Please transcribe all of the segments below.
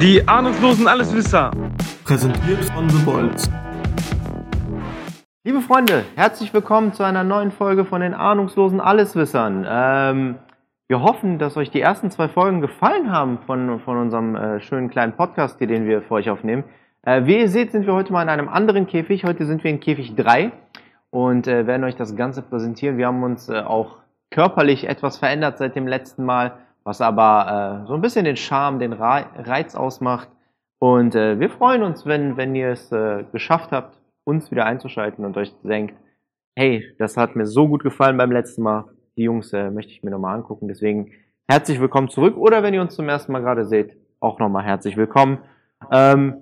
Die ahnungslosen Alleswisser. Präsentiert von The Bolts. Liebe Freunde, herzlich willkommen zu einer neuen Folge von den ahnungslosen Alleswissern. Ähm, wir hoffen, dass euch die ersten zwei Folgen gefallen haben von, von unserem äh, schönen kleinen Podcast, hier, den wir für euch aufnehmen. Äh, wie ihr seht, sind wir heute mal in einem anderen Käfig. Heute sind wir in Käfig 3 und äh, werden euch das Ganze präsentieren. Wir haben uns äh, auch körperlich etwas verändert seit dem letzten Mal, was aber äh, so ein bisschen den Charme, den Reiz ausmacht. Und äh, wir freuen uns, wenn, wenn ihr es äh, geschafft habt, uns wieder einzuschalten und euch denkt, hey, das hat mir so gut gefallen beim letzten Mal. Die Jungs äh, möchte ich mir nochmal angucken. Deswegen herzlich willkommen zurück. Oder wenn ihr uns zum ersten Mal gerade seht, auch nochmal herzlich willkommen. Ähm,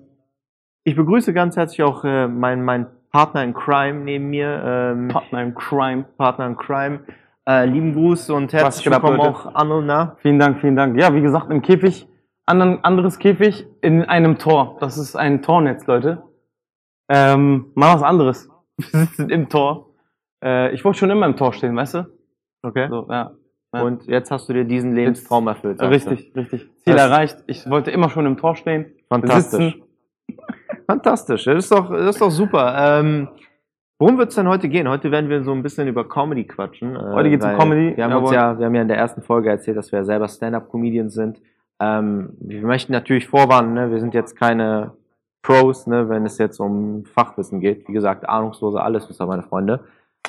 ich begrüße ganz herzlich auch äh, meinen mein Partner in Crime neben mir. Ähm, Partner in Crime. Partner in Crime. Äh, lieben Gruß und herzlich willkommen auch Anno. Na? Vielen Dank, vielen Dank. Ja, wie gesagt, im Käfig, anderen, anderes Käfig in einem Tor. Das ist ein Tornetz, Leute. Ähm, mal was anderes. Wir sitzen im Tor. Äh, ich wollte schon immer im Tor stehen, weißt du? Okay. So, ja. ja. Und jetzt hast du dir diesen Lebenstraum erfüllt. Richtig, du. richtig. Ziel das erreicht. Ich wollte immer schon im Tor stehen. Fantastisch. Sitzen. Fantastisch. Das ist doch, das ist doch super. Ähm, Worum wird es denn heute gehen? Heute werden wir so ein bisschen über Comedy quatschen. Äh, heute geht es um Comedy. Wir haben uns ja, wir haben ja in der ersten Folge erzählt, dass wir selber Stand-up-Comedians sind. Ähm, wir möchten natürlich vorwarnen, ne? wir sind jetzt keine Pros, ne? wenn es jetzt um Fachwissen geht. Wie gesagt, ahnungslose Alleswisser, meine Freunde.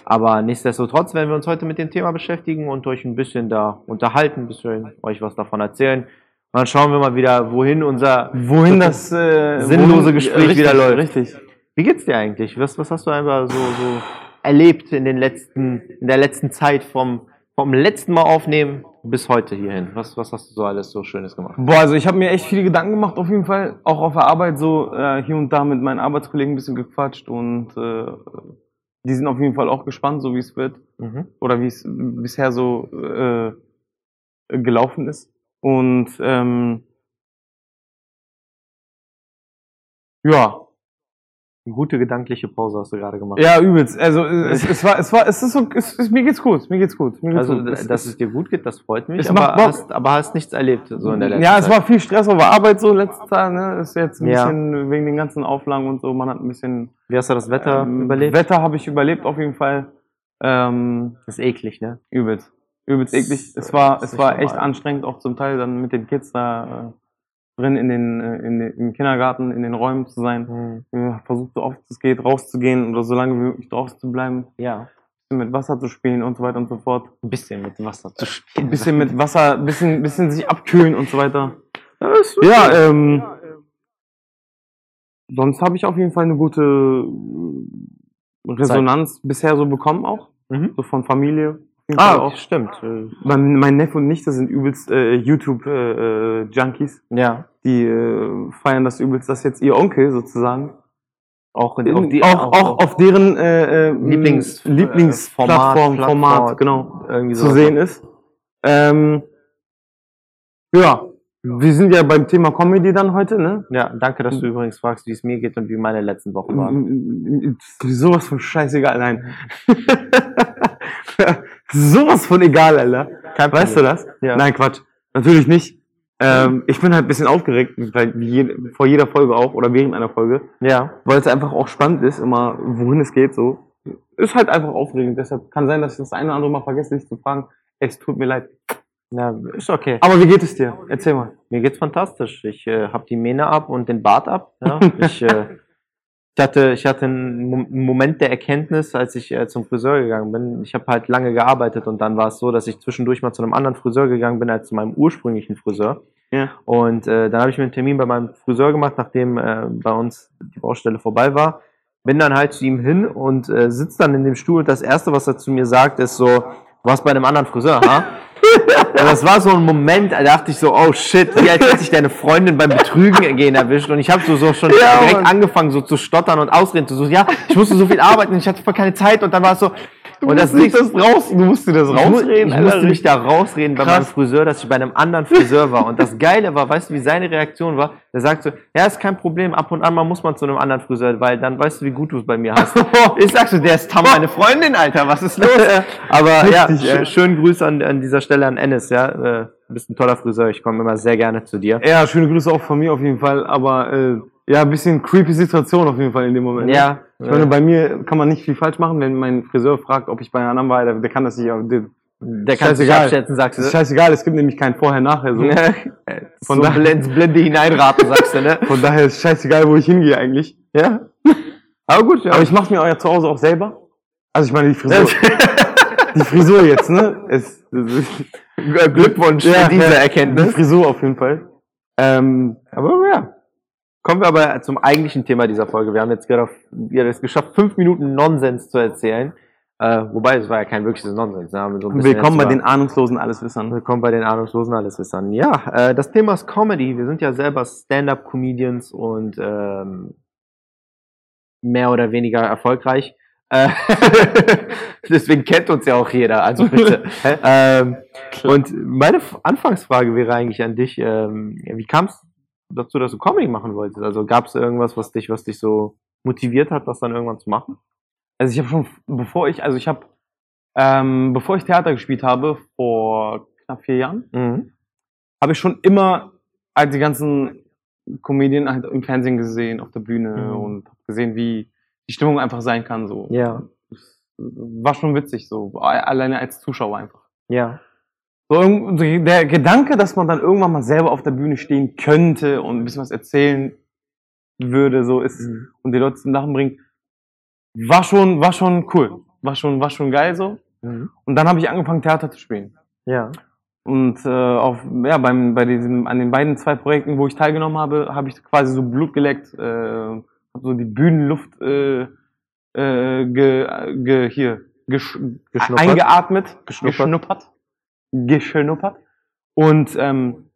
Aber nichtsdestotrotz werden wir uns heute mit dem Thema beschäftigen und euch ein bisschen da unterhalten, ein bisschen euch was davon erzählen. Und dann schauen wir mal wieder, wohin unser wohin das äh, sinnlose wohin, Gespräch richtig, wieder läuft. Richtig. Wie geht's dir eigentlich? Was, was hast du einfach so, so erlebt in den letzten, in der letzten Zeit vom, vom letzten Mal aufnehmen bis heute hierhin? Was, was hast du so alles so Schönes gemacht? Boah, also ich habe mir echt viele Gedanken gemacht auf jeden Fall. Auch auf der Arbeit so äh, hier und da mit meinen Arbeitskollegen ein bisschen gequatscht und äh, die sind auf jeden Fall auch gespannt, so wie es wird. Mhm. Oder wie es bisher so äh, gelaufen ist. Und ähm, ja, gute gedankliche Pause hast du gerade gemacht. Ja, übelst. Also es, es war, es war, es ist so, es, es, mir geht's gut, mir geht's gut. Mir geht's also, gut. dass es dir gut geht, das freut mich. aber, hast, aber hast nichts erlebt so in der letzten Ja, es Zeit. war viel Stress auf Arbeit so letzte Zeit. Ne? Ist jetzt ein ja. bisschen wegen den ganzen Auflagen und so. Man hat ein bisschen. Wie hast du das Wetter ähm, überlebt? Wetter habe ich überlebt auf jeden Fall. Ähm, das ist eklig, ne? Übelst, übelst eklig. Es war, es war echt anstrengend auch zum Teil dann mit den Kids da. Äh, drin in den, äh, in den, im Kindergarten, in den Räumen zu sein. Mhm. Versucht so oft es geht, rauszugehen oder so lange wie möglich draußen zu bleiben. Ja. Ein bisschen mit Wasser zu spielen und so weiter und so fort. Ein bisschen mit Wasser zu spielen. Ein bisschen mit Wasser, ein bisschen, bisschen sich abkühlen und so weiter. Ja, ja ähm, sonst habe ich auf jeden Fall eine gute äh, Resonanz Zeit. bisher so bekommen auch. Mhm. So von Familie, Ah, auch. stimmt. Mein, mein Neffe und Nichte sind übelst äh, YouTube-Junkies. Äh, ja. Die äh, feiern das übelst, dass jetzt ihr Onkel sozusagen auch, in, auf, die, auch, auch, auch auf deren äh, äh, Lieblings, Lieblingsplattform, Format, Format, genau, irgendwie so zu sehen ist. Ähm, ja, wir sind ja beim Thema Comedy dann heute, ne? Ja, danke, dass du übrigens fragst, wie es mir geht und wie meine letzten Wochen waren. Sowas von scheißegal, nein. Sowas von egal, Alter. Kein weißt du das? Ja. Nein, Quatsch. Natürlich nicht. Ähm, ich bin halt ein bisschen aufgeregt, weil je, vor jeder Folge auch oder während einer Folge. Ja. Weil es einfach auch spannend ist, immer wohin es geht so. Ist halt einfach aufregend. Deshalb kann sein, dass ich das eine oder andere Mal vergesse, dich zu fragen. Es tut mir leid. Ja, ist okay. Aber wie geht es dir? Erzähl mal. Mir geht's fantastisch. Ich äh, habe die Mähne ab und den Bart ab. Ja. Ich äh, ich hatte, ich hatte einen Moment der Erkenntnis, als ich äh, zum Friseur gegangen bin. Ich habe halt lange gearbeitet und dann war es so, dass ich zwischendurch mal zu einem anderen Friseur gegangen bin als zu meinem ursprünglichen Friseur. Ja. Und äh, dann habe ich mir einen Termin bei meinem Friseur gemacht, nachdem äh, bei uns die Baustelle vorbei war. Bin dann halt zu ihm hin und äh, sitze dann in dem Stuhl. Und das Erste, was er zu mir sagt, ist so, du warst bei einem anderen Friseur, ha? Und das war so ein Moment, da dachte ich so, oh shit, wie als hätte ich deine Freundin beim Betrügen gehen erwischt. Und ich habe so, so schon ja, direkt Mann. angefangen, so zu stottern und ausreden zu suchen. Ja, ich musste so viel arbeiten, ich hatte voll keine Zeit. Und dann war es so, Du und das nicht das raus, du musst dir das rausreden. Ich, musste mich da rausreden bei meinem Friseur, dass ich bei einem anderen Friseur war. Und das Geile war, weißt du, wie seine Reaktion war? Der sagt so, ja, ist kein Problem, ab und an mal muss man zu einem anderen Friseur, weil dann weißt du, wie gut du es bei mir hast. ich sag so, der ist Tam meine Freundin, Alter, was ist los? Aber Richtig, ja, sch schönen Grüß an, an dieser Stelle an Ennis, ja. Äh, du bist ein toller Friseur. Ich komme immer sehr gerne zu dir. Ja, schöne Grüße auch von mir auf jeden Fall. Aber äh, ja, ein bisschen creepy Situation auf jeden Fall in dem Moment. ne? Ja. Ich meine, bei mir kann man nicht viel falsch machen, wenn mein Friseur fragt, ob ich bei einem anderen war, der, der kann das nicht. Der, der kann scheißegal. abschätzen, sagst ist du. scheißegal, es gibt nämlich kein Vorher-Nachher. So. Von so daher- blend, Blende hineinraten, sagst du, ne? Von daher ist scheißegal, wo ich hingehe eigentlich. Ja. Aber gut, ja. Aber ich mache mir euer zu Hause auch selber. Also ich meine die Frisur. die Frisur jetzt, ne? Es, es Glückwunsch Ja, für diese ja. die Erkenntnis. Frisur auf jeden Fall. Ähm, Aber ja. Kommen wir aber zum eigentlichen Thema dieser Folge. Wir haben jetzt gerade auf, wir haben es geschafft, fünf Minuten Nonsens zu erzählen. Äh, wobei, es war ja kein wirkliches Nonsens. Ne? So willkommen bei den ahnungslosen Alleswissern. Willkommen bei den Ahnungslosen Alleswissern. Ja, äh, das Thema ist Comedy. Wir sind ja selber Stand-up-Comedians und ähm, mehr oder weniger erfolgreich. Äh, Deswegen kennt uns ja auch jeder. Also bitte. ähm, und meine Anfangsfrage wäre eigentlich an dich: ähm, Wie kam es dazu, dass du Comedy machen wolltest? Also gab es irgendwas, was dich, was dich so motiviert hat, das dann irgendwann zu machen? Also ich habe schon, bevor ich, also ich habe, ähm, bevor ich Theater gespielt habe, vor knapp vier Jahren, Mhm. habe ich schon immer halt die ganzen Comedien halt im Fernsehen gesehen, auf der Bühne Mhm. und gesehen, wie die Stimmung einfach sein kann. So. Ja, War schon witzig, so alleine als Zuschauer einfach. ja. So, der Gedanke, dass man dann irgendwann mal selber auf der Bühne stehen könnte und ein bisschen was erzählen würde, so ist Mhm. und die Leute zum Lachen bringt, war schon, war schon cool, war schon, war schon geil so. Mhm. Und dann habe ich angefangen Theater zu spielen. Ja. Und äh, auf, ja, beim, bei diesem, an den beiden zwei Projekten, wo ich teilgenommen habe, habe ich quasi so Blut geleckt, äh, hab so die Bühnenluft äh, äh, ge, ge, hier gesch, eingeatmet, Geschnuppert. geschnuppert, geschnuppert. Und ähm,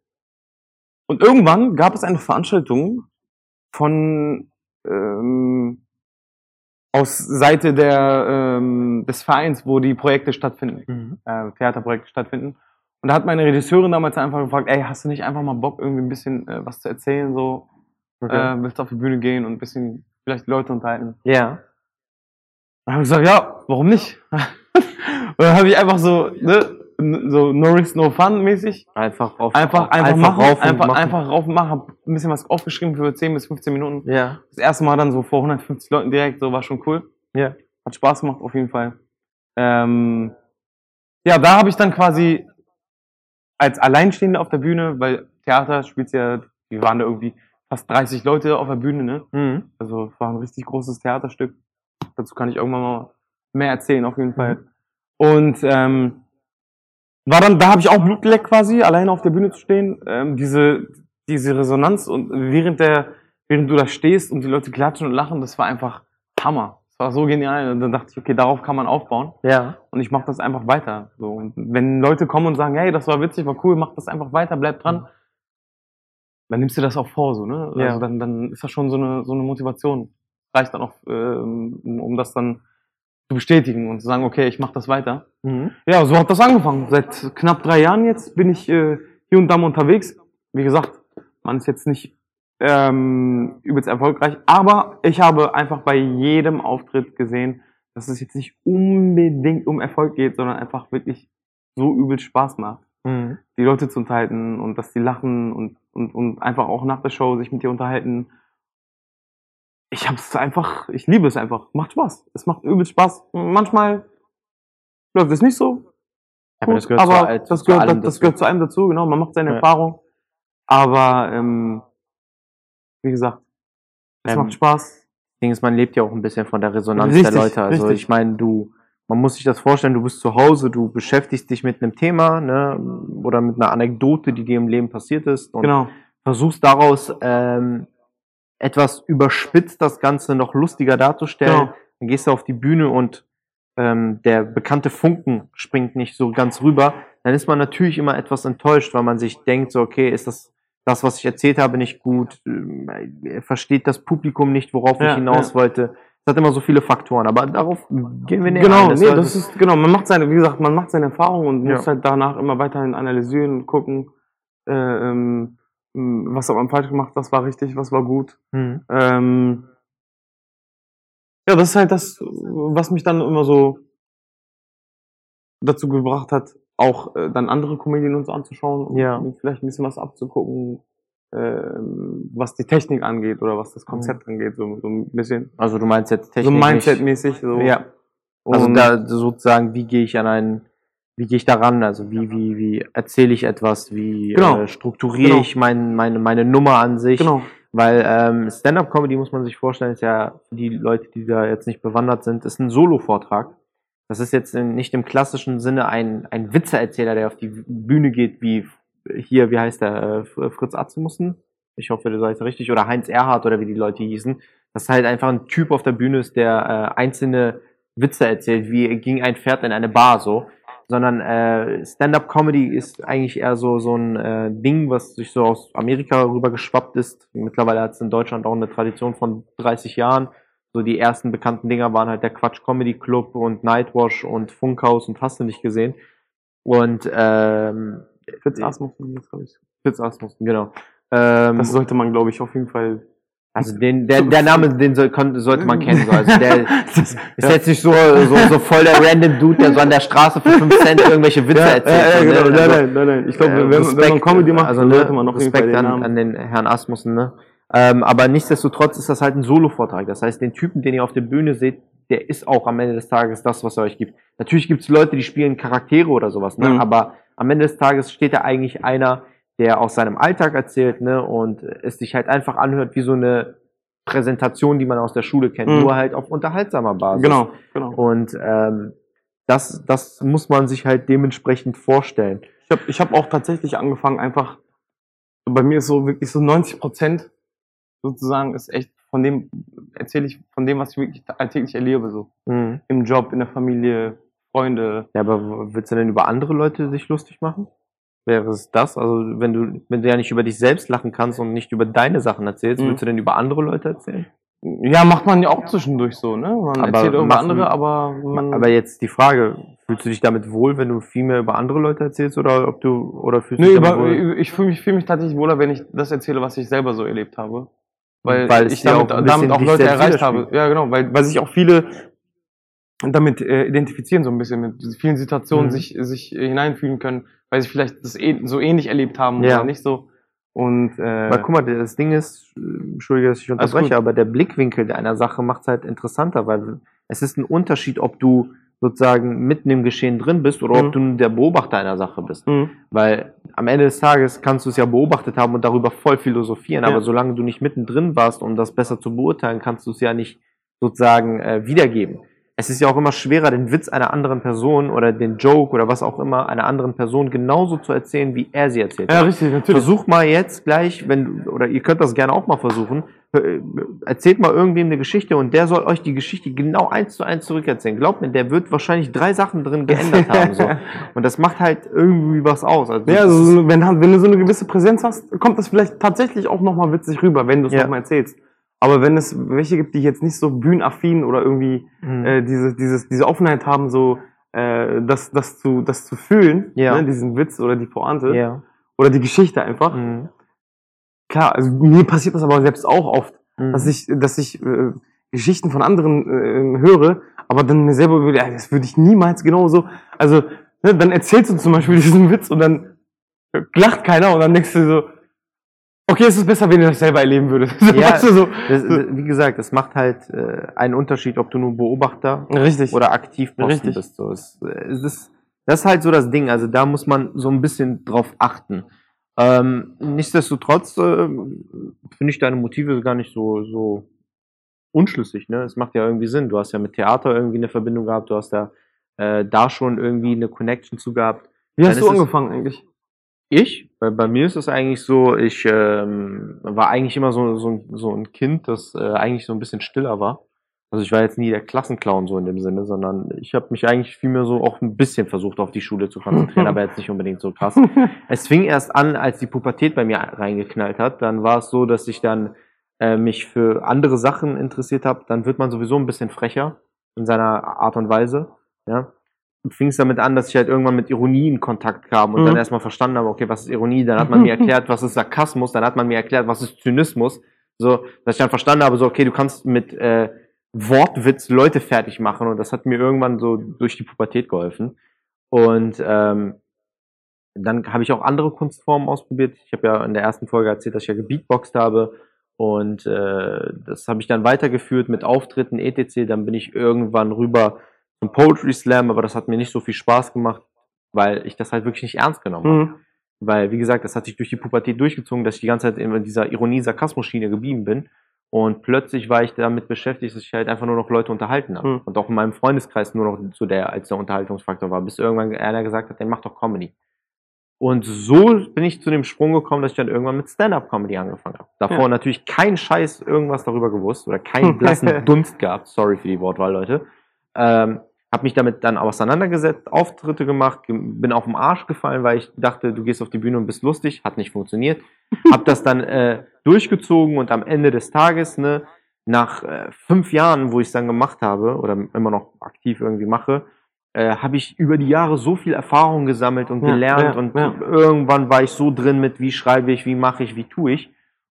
und irgendwann gab es eine Veranstaltung von ähm, aus Seite der ähm, des Vereins, wo die Projekte stattfinden Mhm. äh, Theaterprojekte stattfinden. Und da hat meine Regisseurin damals einfach gefragt, ey, hast du nicht einfach mal Bock, irgendwie ein bisschen äh, was zu erzählen, so, Okay. äh, willst du auf die Bühne gehen und ein bisschen vielleicht die Leute unterhalten? ja. Dann habe ich gesagt, ja, warum nicht? und dann habe ich einfach so, ne, so no risk, no fun mäßig, Einfach auf, einfach, auf- einfach, machen, rauf einfach, machen. einfach rauf machen, hab ein bisschen was aufgeschrieben für 10 bis 15 Minuten. Ja. Das erste Mal dann so vor 150 Leuten direkt, so war schon cool. Ja. Hat Spaß gemacht auf jeden Fall. Ähm, ja, da habe ich dann quasi als Alleinstehender auf der Bühne, weil Theater spielt ja, wir waren da irgendwie fast 30 Leute auf der Bühne, ne? Mhm. Also war ein richtig großes Theaterstück. Dazu kann ich irgendwann mal mehr erzählen, auf jeden Fall. Und ähm, war dann, da habe ich auch Blut geleckt quasi, alleine auf der Bühne zu stehen. Ähm, diese, diese Resonanz und während der, während du da stehst und die Leute klatschen und lachen, das war einfach Hammer. Das war so genial. Und dann dachte ich, okay, darauf kann man aufbauen Ja. und ich mache das einfach weiter. So. Und wenn Leute kommen und sagen, hey, das war witzig, war cool, mach das einfach weiter, bleib dran, dann nimmst du das auch vor, so, ne? Ja. Also dann, dann ist das schon so eine, so eine Motivation. Reicht dann auch, ähm, um das dann zu bestätigen und zu sagen, okay, ich mache das weiter. Mhm. Ja, so hat das angefangen. Seit knapp drei Jahren jetzt bin ich äh, hier und da mal unterwegs. Wie gesagt, man ist jetzt nicht ähm, übelst erfolgreich, aber ich habe einfach bei jedem Auftritt gesehen, dass es jetzt nicht unbedingt um Erfolg geht, sondern einfach wirklich so übelst Spaß macht, Mhm. die Leute zu unterhalten und dass die lachen und, und, und einfach auch nach der Show sich mit dir unterhalten. Ich hab's einfach, ich liebe es einfach. Macht Spaß. Es macht übelst Spaß. Manchmal läuft es nicht so, Gut, das gehört, aber zu, all- das, gehört, das dazu. gehört zu einem dazu, genau. Man macht seine Ja. Erfahrung. Aber ähm, wie gesagt, es Ähm, macht Spaß. Ding ist, man lebt ja auch ein bisschen von der Resonanz Richtig, der Leute. Also richtig. ich meine, du, man muss sich das vorstellen, du bist zu Hause, du beschäftigst dich mit einem Thema, ne, oder mit einer Anekdote, die dir im Leben passiert ist und Genau. versuchst daraus ähm, etwas überspitzt das Ganze noch lustiger darzustellen. Genau. Dann gehst du auf die Bühne und ähm, der bekannte Funken springt nicht so ganz rüber. Dann ist man natürlich immer etwas enttäuscht, weil man sich denkt, so, okay, ist das das, was ich erzählt habe, nicht gut? Ähm, äh, Versteht das Publikum nicht, worauf Ja, ich hinaus ja. wollte? Es hat immer so viele Faktoren, aber darauf gehen wir näher Genau, ein. nee, war- das ist, genau, man macht seine, wie gesagt, man macht seine Erfahrung und Ja. muss halt danach immer weiterhin analysieren und gucken, äh, ähm, was hat man falsch gemacht, was war richtig, was war gut. Mhm. Ähm, ja, das ist halt das, was mich dann immer so dazu gebracht hat, auch äh, dann andere Comedien uns anzuschauen und Ja. vielleicht ein bisschen was abzugucken, ähm, was die Technik angeht oder was das Konzept angeht, so, so ein bisschen Also du meinst jetzt so technisch. Mindset-mäßig. So. Ja. Also da sozusagen, wie gehe ich an einen, wie gehe ich daran? Also wie, wie, wie erzähle ich etwas? Wie Genau. äh, strukturiere Genau. ich mein, meine, meine Nummer an sich? Genau. Weil ähm, Stand-up-Comedy muss man sich vorstellen, ist ja für die Leute, die da jetzt nicht bewandert sind, ist ein Solo-Vortrag. Das ist jetzt in, nicht im klassischen Sinne ein, ein Witzeerzähler, der auf die Bühne geht, wie hier, wie heißt der, äh, Fr- Fritz Atzemussen? Ich hoffe, du sagst richtig. Oder Heinz Erhardt oder wie die Leute hießen. Das halt einfach ein Typ auf der Bühne ist, der äh, einzelne Witze erzählt, wie ging ein Pferd in eine Bar so. Sondern äh, Stand-up-Comedy ist eigentlich eher so, so ein äh, Ding, was sich so aus Amerika rüber geschwappt ist. Mittlerweile hat es in Deutschland auch eine Tradition von 30 Jahren. So die ersten bekannten Dinger waren halt der Quatsch Comedy Club und Nightwash und Funkhaus und hast du nicht gesehen. Und ähm, Fritz Asmussen, jetzt glaube ich. Fritz Asmussen, genau. Ähm, Das sollte man, glaube ich, auf jeden Fall. Also den, der, der Name, den soll, sollte man kennen. So. Also der ist jetzt nicht so, so, so voll der random Dude, der so an der Straße für 5 Cent irgendwelche Witze ja, erzählt. ja, ja, ne? genau. Also, nein, nein, nein, nein. Ich glaube, äh, wenn, wenn man Respekt, Comedy macht, also, dann ne, sollte man Fall Respekt den an, an den Herrn Asmussen, ne? Ähm, aber nichtsdestotrotz ist das halt ein Solo-Vortrag. Das heißt, den Typen, den ihr auf der Bühne seht, der ist auch am Ende des Tages das, was er euch gibt. Natürlich gibt es Leute, die spielen Charaktere oder sowas, ne? Mhm. aber am Ende des Tages steht da eigentlich einer, der aus seinem Alltag erzählt ne? und es sich halt einfach anhört wie so eine Präsentation, die man aus der Schule kennt, Mhm. nur halt auf unterhaltsamer Basis. Genau, genau. Und ähm, das, das muss man sich halt dementsprechend vorstellen. Ich habe ich hab auch tatsächlich angefangen, einfach, bei mir ist so wirklich so 90 Prozent sozusagen ist echt von dem, erzähle ich von dem, was ich wirklich alltäglich erlebe, so. Mhm. Im Job, in der Familie, Freunde. Ja, aber willst du denn über andere Leute sich lustig machen? Wäre es das? Also, wenn du, wenn du ja nicht über dich selbst lachen kannst und nicht über deine Sachen erzählst, Mhm. willst du denn über andere Leute erzählen? Ja, macht man ja auch zwischendurch so, ne? Man Aber erzählt über andere, aber man, Aber jetzt die Frage, fühlst du dich damit wohl, wenn du viel mehr über andere Leute erzählst oder ob du, oder fühlst du Nee, dich über, wohl? ich fühle mich, fühl mich tatsächlich wohler, wenn ich das erzähle, was ich selber so erlebt habe. Weil, Weil ich damit, auch damit auch Leute erreicht habe. Ja, genau, weil, weil sich auch viele damit äh, identifizieren, so ein bisschen mit vielen Situationen Mhm. sich, sich äh, hineinfühlen können, weil sie vielleicht das eh, so ähnlich erlebt haben Ja. oder nicht so. Und äh, Weil guck mal, das Ding ist, äh, entschuldige, dass ich unterbreche, aber der Blickwinkel einer Sache macht es halt interessanter, weil es ist ein Unterschied, ob du sozusagen mitten im Geschehen drin bist oder Mhm. ob du der Beobachter einer Sache bist. mh, Weil am Ende des Tages kannst du es ja beobachtet haben und darüber voll philosophieren, Ja. aber solange du nicht mittendrin warst, um das besser zu beurteilen, kannst du es ja nicht sozusagen äh, wiedergeben. Es ist ja auch immer schwerer, den Witz einer anderen Person oder den Joke oder was auch immer einer anderen Person genauso zu erzählen, wie er sie erzählt. ja, richtig, natürlich. Versuch mal jetzt gleich, wenn oder ihr könnt das gerne auch mal versuchen, äh, erzählt mal irgendwem eine Geschichte und der soll euch die Geschichte genau eins zu eins zurückerzählen. Glaubt mir, der wird wahrscheinlich drei Sachen drin geändert haben. So. Und das macht halt irgendwie was aus. Also Ja, also, wenn, wenn du so eine gewisse Präsenz hast, kommt das vielleicht tatsächlich auch nochmal witzig rüber, wenn du es Ja. nochmal erzählst. Aber wenn es welche gibt, die jetzt nicht so bühnenaffin oder irgendwie Mhm. äh, diese, dieses, diese Offenheit haben, so äh, das, das, zu, das zu fühlen, Ja. ne, diesen Witz oder die Pointe ja. oder die Geschichte einfach. Mhm. Klar, also mir passiert das aber selbst auch oft, Mhm. dass ich, dass ich äh, Geschichten von anderen äh, höre, aber dann mir selber überlege, das würde ich niemals genauso. Also, ne, dann erzählst du zum Beispiel diesen Witz und dann lacht keiner und dann denkst du so, okay, es ist besser, wenn ihr das selber erleben würdet. Ja, weißt du, so. Das, wie gesagt, es macht halt äh, einen Unterschied, ob du nur Beobachter Richtig. oder aktiv Richtig. bist. So, es, es ist, das ist halt so das Ding. Also da muss man so ein bisschen drauf achten. Ähm, nichtsdestotrotz äh, finde ich deine Motive gar nicht so, so unschlüssig. Ne? Es macht ja irgendwie Sinn. Du hast ja mit Theater irgendwie eine Verbindung gehabt. Du hast ja äh, da schon irgendwie eine Connection zu gehabt. Wie hast dann du angefangen eigentlich? Ich? Bei, bei mir ist es eigentlich so, ich ähm, war eigentlich immer so, so, ein- so ein Kind, das äh, eigentlich so ein bisschen stiller war. Also ich war jetzt nie der Klassenclown so in dem Sinne, sondern ich habe mich eigentlich vielmehr so auch ein bisschen versucht, auf die Schule zu konzentrieren, aber jetzt nicht unbedingt so krass. Es fing erst an, als die Pubertät bei mir reingeknallt hat. Dann war es so, dass ich dann äh, mich für andere Sachen interessiert habe. Dann wird man sowieso ein bisschen frecher in seiner Art und Weise. Ja. Fing es damit an, dass ich halt irgendwann mit Ironie in Kontakt kam und Mhm. dann erstmal verstanden habe, okay, was ist Ironie? Dann hat man mir erklärt, was ist Sarkasmus, dann hat man mir erklärt, was ist Zynismus. So, dass ich dann verstanden habe, so, okay, du kannst mit äh, Wortwitz Leute fertig machen und das hat mir irgendwann so durch die Pubertät geholfen. Und ähm, dann habe ich auch andere Kunstformen ausprobiert. Ich habe ja in der ersten Folge erzählt, dass ich ja gebeatboxt habe. Und äh, das habe ich dann weitergeführt mit Auftritten, etc. Dann bin ich irgendwann rüber zum Poetry Slam, aber das hat mir nicht so viel Spaß gemacht, weil ich das halt wirklich nicht ernst genommen habe. Mhm. Weil, wie gesagt, das hat sich durch die Pubertät durchgezogen, dass ich die ganze Zeit in dieser Ironie-Sarkasmus-Schiene geblieben bin. Und plötzlich war ich damit beschäftigt, dass ich halt einfach nur noch Leute unterhalten habe. Mhm. Und auch in meinem Freundeskreis nur noch zu der, als der Unterhaltungsfaktor war, bis irgendwann einer gesagt hat, der macht doch Comedy. Und so bin ich zu dem Sprung gekommen, dass ich dann irgendwann mit Stand-Up-Comedy angefangen habe. Davor Ja. natürlich kein Scheiß irgendwas darüber gewusst oder keinen blassen Dunst gehabt. Sorry für die Wortwahl, Leute. Ähm, habe mich damit dann auseinandergesetzt, Auftritte gemacht, ge- bin auf den Arsch gefallen, weil ich dachte, du gehst auf die Bühne und bist lustig. Hat nicht funktioniert. Hab das dann äh, durchgezogen und am Ende des Tages, ne, nach äh, fünf Jahren, wo ich es dann gemacht habe oder immer noch aktiv irgendwie mache, äh, habe ich über die Jahre so viel Erfahrung gesammelt und Ja, gelernt ja, und ja. irgendwann war ich so drin mit, wie schreibe ich, wie mache ich, wie tue ich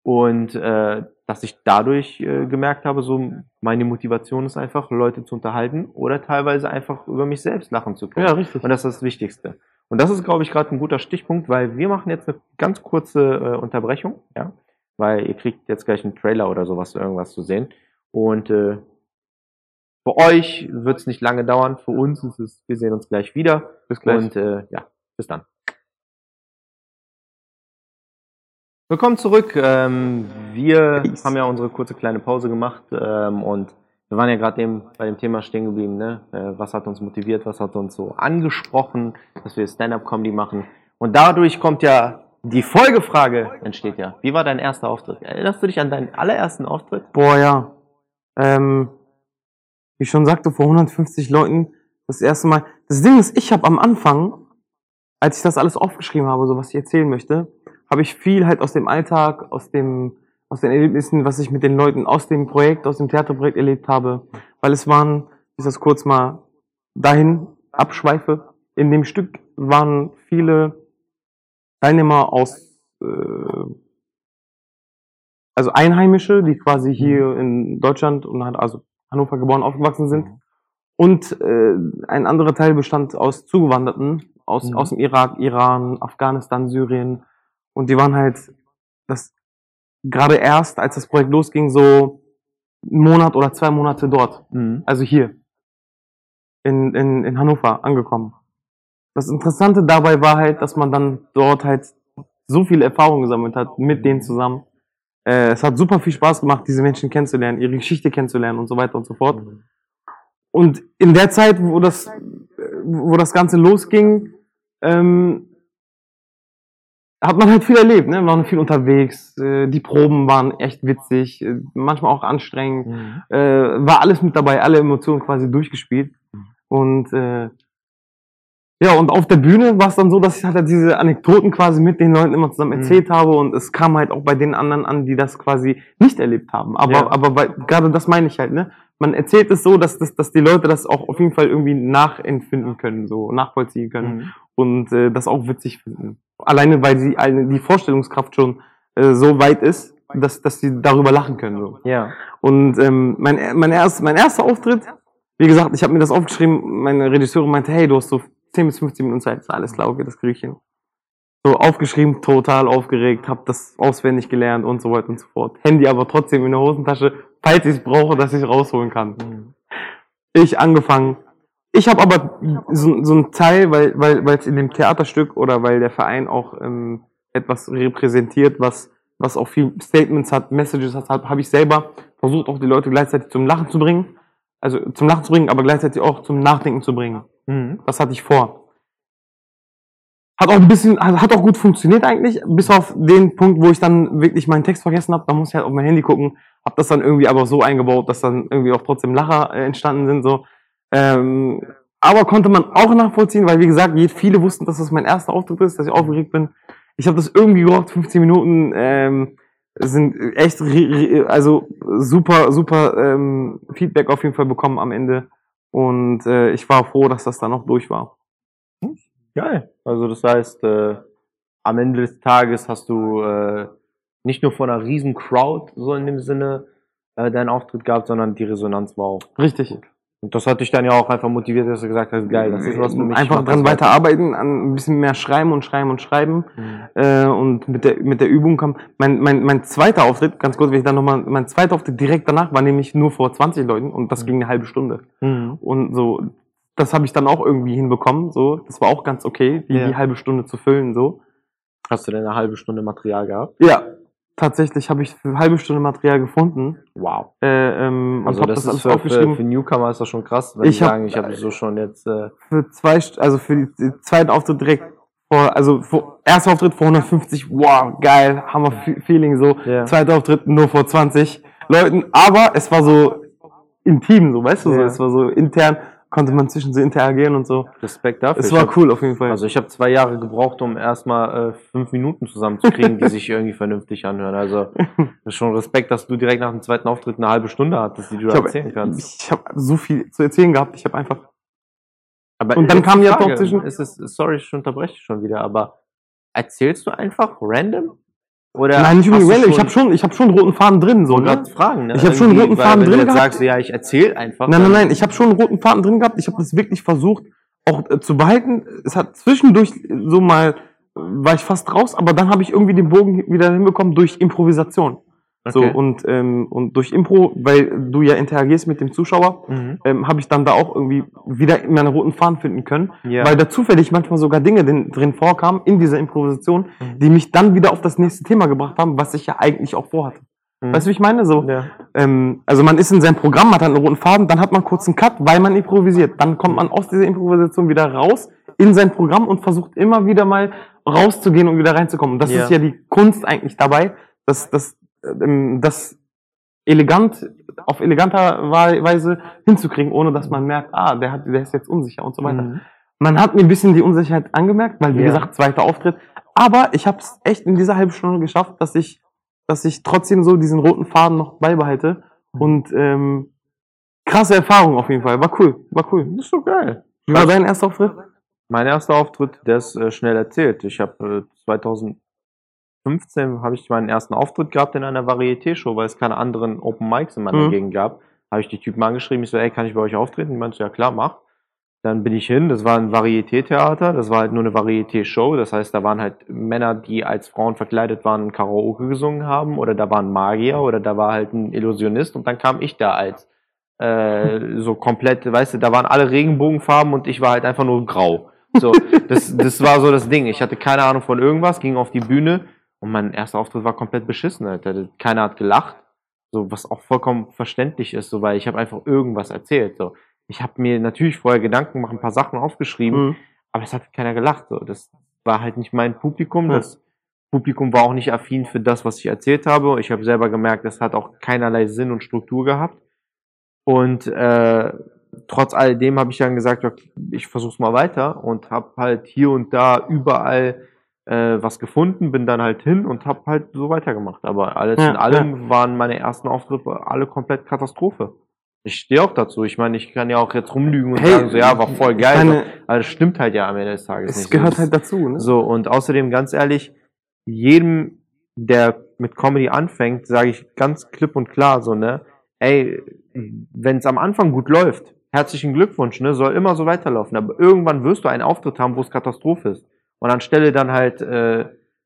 und äh, dass ich dadurch äh, gemerkt habe, so meine Motivation ist einfach, Leute zu unterhalten oder teilweise einfach über mich selbst lachen zu können. Ja, richtig. Und das ist das Wichtigste. Und das ist, glaube ich, gerade ein guter Stichpunkt, weil wir machen jetzt eine ganz kurze äh, Unterbrechung, ja, weil ihr kriegt jetzt gleich einen Trailer oder sowas, irgendwas zu sehen. Und äh, für euch wird es nicht lange dauern, für uns ist es, wir sehen uns gleich wieder. Bis gleich. Und äh, ja, bis dann. Willkommen zurück. Ähm, wir haben ja unsere kurze kleine Pause gemacht ähm, und wir waren ja gerade eben bei dem Thema stehen geblieben. Ne? Äh, was hat uns motiviert, was hat uns so angesprochen, dass wir Stand-up-Comedy machen. Und dadurch kommt ja die Folgefrage entsteht ja. Wie war dein erster Auftritt? Erinnerst du dich an deinen allerersten Auftritt? Boah, ja. Ähm, wie ich schon sagte, vor 150 Leuten das erste Mal. Das Ding ist, ich habe am Anfang, als ich das alles aufgeschrieben habe, so was ich erzählen möchte, habe ich viel halt aus dem Alltag, aus dem, aus den Erlebnissen, was ich mit den Leuten aus dem Projekt, aus dem Theaterprojekt erlebt habe. Weil es waren, ich das kurz mal dahin abschweife, in dem Stück waren viele Teilnehmer aus, äh, also Einheimische, die quasi hier in Deutschland und also Hannover geboren, aufgewachsen sind. Und äh, ein anderer Teil bestand aus Zugewanderten aus, Mhm. aus dem Irak, Iran, Afghanistan, Syrien. Und die waren halt das gerade erst, als das Projekt losging, so einen Monat oder zwei Monate dort. Mhm. Also hier in, in, in Hannover angekommen. Das Interessante dabei war halt, dass man dann dort halt so viel Erfahrung gesammelt hat mit denen zusammen. Äh, es hat super viel Spaß gemacht, diese Menschen kennenzulernen, ihre Geschichte kennenzulernen und so weiter und so fort. Und in der Zeit, wo das, wo das Ganze losging, ähm, hat man halt viel erlebt, ne? Wir waren viel unterwegs, äh, die Proben waren echt witzig, äh, manchmal auch anstrengend Mhm. äh, war alles mit dabei, alle Emotionen quasi durchgespielt. Und äh, ja, und auf der Bühne war es dann so, dass ich halt diese Anekdoten quasi mit den Leuten immer zusammen Mhm. erzählt habe und es kam halt auch bei den anderen an, die das quasi nicht erlebt haben. Aber, Ja. aber bei, gerade das meine ich halt, ne? Man erzählt es so, dass, dass, dass die Leute das auch auf jeden Fall irgendwie nachempfinden können, so nachvollziehen können Mhm. Und äh, das auch witzig finden. Alleine weil sie eine, die Vorstellungskraft schon äh, so weit ist, dass, dass sie darüber lachen können. So. Ja. Und ähm, mein, mein, erst, mein erster Auftritt, wie gesagt, ich habe mir das aufgeschrieben, meine Regisseurin meinte, hey, du hast so 10 bis 15 Minuten Zeit, ist alles klar, okay, das kriege ich hin. So aufgeschrieben, total aufgeregt, habe das auswendig gelernt und so weiter und so fort. Handy aber trotzdem in der Hosentasche, falls ich es brauche, dass ich rausholen kann. Mhm. Ich angefangen. Ich habe aber so, so einen Teil, weil weil weil es in dem Theaterstück oder weil der Verein auch ähm, etwas repräsentiert, was was auch viel Statements hat, Messages hat, habe ich selber versucht auch die Leute gleichzeitig zum Lachen zu bringen, also zum Lachen zu bringen, aber gleichzeitig auch zum Nachdenken zu bringen. Mhm. Das hatte ich vor. Hat auch ein bisschen, also hat auch gut funktioniert eigentlich, bis auf den Punkt, wo ich dann wirklich meinen Text vergessen habe. Da muss ich halt auf mein Handy gucken. Hab das dann irgendwie aber so eingebaut, dass dann irgendwie auch trotzdem Lacher äh, entstanden sind. So. Ähm, aber konnte man auch nachvollziehen, weil wie gesagt, viele wussten, dass das mein erster Auftritt ist, dass ich aufgeregt bin. Ich habe das irgendwie gebraucht, 15 Minuten ähm, sind echt, also super, super ähm, Feedback auf jeden Fall bekommen am Ende. Und äh, ich war froh, dass das dann noch durch war. Geil. Also das heißt, äh, am Ende des Tages hast du äh, nicht nur von einer riesen Crowd so in dem Sinne äh, deinen Auftritt gehabt, sondern die Resonanz war auch. Richtig. Und das hat dich dann ja auch einfach motiviert, dass du gesagt hast, geil, das ist was für mich. Einfach dran weiterarbeiten, an ein bisschen mehr schreiben und schreiben und schreiben. Mhm. Äh, und mit der, mit der Übung kam. Mein, mein, mein zweiter Auftritt, ganz kurz, wenn ich dann nochmal, mein zweiter Auftritt direkt danach war nämlich nur vor 20 Leuten und das mhm. ging eine halbe Stunde. Mhm. Und so, das habe ich dann auch irgendwie hinbekommen. So, das war auch ganz okay, die, ja. die halbe Stunde zu füllen. So. Hast du denn eine halbe Stunde Material gehabt? Ja, tatsächlich habe ich für eine halbe Stunde Material gefunden. Wow. Äh, ähm, also das, das ist für, für, für, Newcomer ist das schon krass, wenn ich sagen, ich habe so schon jetzt äh für zwei, also für die, die zweiten Auftritt direkt vor, also vor, erster Auftritt vor 150, wow, geil, Hammer Feeling so. Yeah. Zweiter Auftritt nur vor 20 Leuten, aber es war so intim, so weißt du, yeah. so, es war so intern konnte man zwischen sie interagieren und so. Respekt dafür. Es war hab, cool auf jeden Fall. Also ich habe zwei Jahre gebraucht, um erstmal äh, fünf Minuten zusammenzukriegen, die sich irgendwie vernünftig anhören. Also ist schon Respekt, dass du direkt nach dem zweiten Auftritt eine halbe Stunde hattest, die du hab, erzählen kannst. Ich habe so viel zu erzählen gehabt. Ich habe einfach. Aber und dann kam ja doch zwischen. Ist es, sorry, ich unterbreche schon wieder, aber erzählst du einfach random? Oder Nein, nicht unbedingt random. Ich habe schon, ich habe schon roten Faden drin. So, ne? fragen. Ne? Ich habe schon roten Faden drin gehabt. sagst, ja, ich erzähle einfach. Nein, nein, nein. Ich habe schon einen roten Faden drin gehabt. Ich habe das wirklich versucht, auch äh, zu behalten. Es hat zwischendurch so mal war ich fast raus, aber dann habe ich irgendwie den Bogen wieder hinbekommen durch Improvisation. So, und, ähm, und durch Impro, weil du ja interagierst mit dem Zuschauer, mhm. ähm, habe ich dann da auch irgendwie wieder meine roten Faden finden können, ja. weil da zufällig manchmal sogar Dinge drin, vorkamen in dieser Improvisation, mhm. die mich dann wieder auf das nächste Thema gebracht haben, was ich ja eigentlich auch vorhatte. Mhm. Weißt du, wie ich meine? So, ja. ähm, also man ist in seinem Programm, hat einen roten Faden, dann hat man kurz einen Cut, weil man improvisiert. Dann kommt man aus dieser Improvisation wieder raus in sein Programm und versucht immer wieder mal rauszugehen und wieder reinzukommen. Und das ja. ist ja die Kunst eigentlich dabei, dass, dass das elegant, auf eleganter Weise hinzukriegen, ohne dass man merkt, ah, der, hat, der ist jetzt unsicher und so weiter. Mhm. Man hat mir ein bisschen die Unsicherheit angemerkt, weil wie ja. gesagt, zweiter Auftritt. Aber ich habe es echt in dieser halben Stunde geschafft, dass ich, dass ich trotzdem so diesen roten Faden noch beibehalte. Mhm. Und ähm, krasse Erfahrung auf jeden Fall. War cool, war cool. Das ist so geil. War dein erster Auftritt? Mein erster Auftritt, der ist äh, schnell erzählt. Ich habe äh, 2000 15 habe ich meinen ersten Auftritt gehabt in einer Varieté-Show, weil es keine anderen Open Mics in meiner mhm. Gegend gab. Habe ich die Typen angeschrieben, ich so, ey, kann ich bei euch auftreten? Die meinte, ja klar, mach. Dann bin ich hin, das war ein Varieté-Theater, das war halt nur eine Varieté-Show, das heißt, da waren halt Männer, die als Frauen verkleidet waren, Karaoke gesungen haben, oder da war ein Magier, oder da war halt ein Illusionist, und dann kam ich da als äh, so komplett, weißt du, da waren alle Regenbogenfarben und ich war halt einfach nur grau. So, das, das war so das Ding. Ich hatte keine Ahnung von irgendwas, ging auf die Bühne, und mein erster Auftritt war komplett beschissen, Alter. Keiner hat gelacht. So, was auch vollkommen verständlich ist, so, weil ich habe einfach irgendwas erzählt. So. Ich habe mir natürlich vorher Gedanken gemacht, ein paar Sachen aufgeschrieben, mhm. aber es hat keiner gelacht. So. Das war halt nicht mein Publikum. Ja. Das Publikum war auch nicht affin für das, was ich erzählt habe. Ich habe selber gemerkt, das hat auch keinerlei Sinn und Struktur gehabt. Und äh, trotz alledem habe ich dann gesagt, ich versuch's mal weiter und habe halt hier und da überall äh, was gefunden, bin dann halt hin und habe halt so weitergemacht. Aber alles ja, in allem ja. waren meine ersten Auftritte alle komplett Katastrophe. Ich stehe auch dazu. Ich meine, ich kann ja auch jetzt rumlügen und hey, sagen, so ja, war voll geil. Meine, aber das stimmt halt ja am Ende des Tages es nicht. Es gehört so, halt dazu, ne? So, und außerdem, ganz ehrlich, jedem, der mit Comedy anfängt, sage ich ganz klipp und klar so, ne, ey, wenn es am Anfang gut läuft, herzlichen Glückwunsch, ne, soll immer so weiterlaufen. Aber irgendwann wirst du einen Auftritt haben, wo es Katastrophe ist. Und anstelle dann halt äh,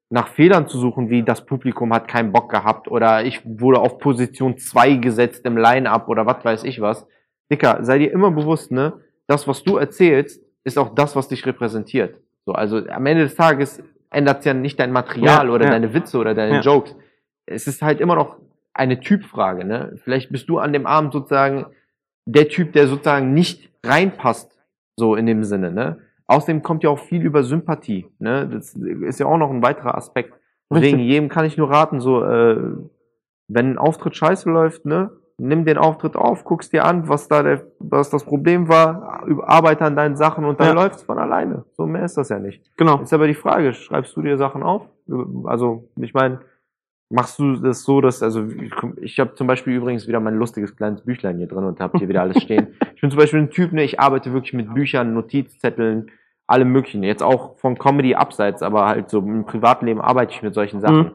nach Fehlern zu suchen, wie das Publikum hat keinen Bock gehabt oder ich wurde auf Position 2 gesetzt im Line-Up oder was weiß ich was. Dicker, sei dir immer bewusst, ne, das, was du erzählst, ist auch das, was dich repräsentiert. So, also am Ende des Tages ändert ja nicht dein Material ja, oder ja. deine Witze oder deine ja. Jokes. Es ist halt immer noch eine Typfrage, ne? Vielleicht bist du an dem Abend sozusagen der Typ, der sozusagen nicht reinpasst, so in dem Sinne, ne? Außerdem kommt ja auch viel über Sympathie. Ne? Das ist ja auch noch ein weiterer Aspekt. Deswegen, Richtig. jedem kann ich nur raten, so, äh, wenn ein Auftritt scheiße läuft, ne, nimm den Auftritt auf, guckst dir an, was da der, was das Problem war, arbeite an deinen Sachen und dann ja. läuft's von alleine. So mehr ist das ja nicht. Genau. Ist aber die Frage, schreibst du dir Sachen auf? Also, ich meine, machst du das so, dass, also ich, ich habe zum Beispiel übrigens wieder mein lustiges kleines Büchlein hier drin und habe hier wieder alles stehen. ich bin zum Beispiel ein Typ, ne, ich arbeite wirklich mit Büchern, Notizzetteln, allem möglichen. Jetzt auch von Comedy abseits, aber halt so im Privatleben arbeite ich mit solchen Sachen. Mhm.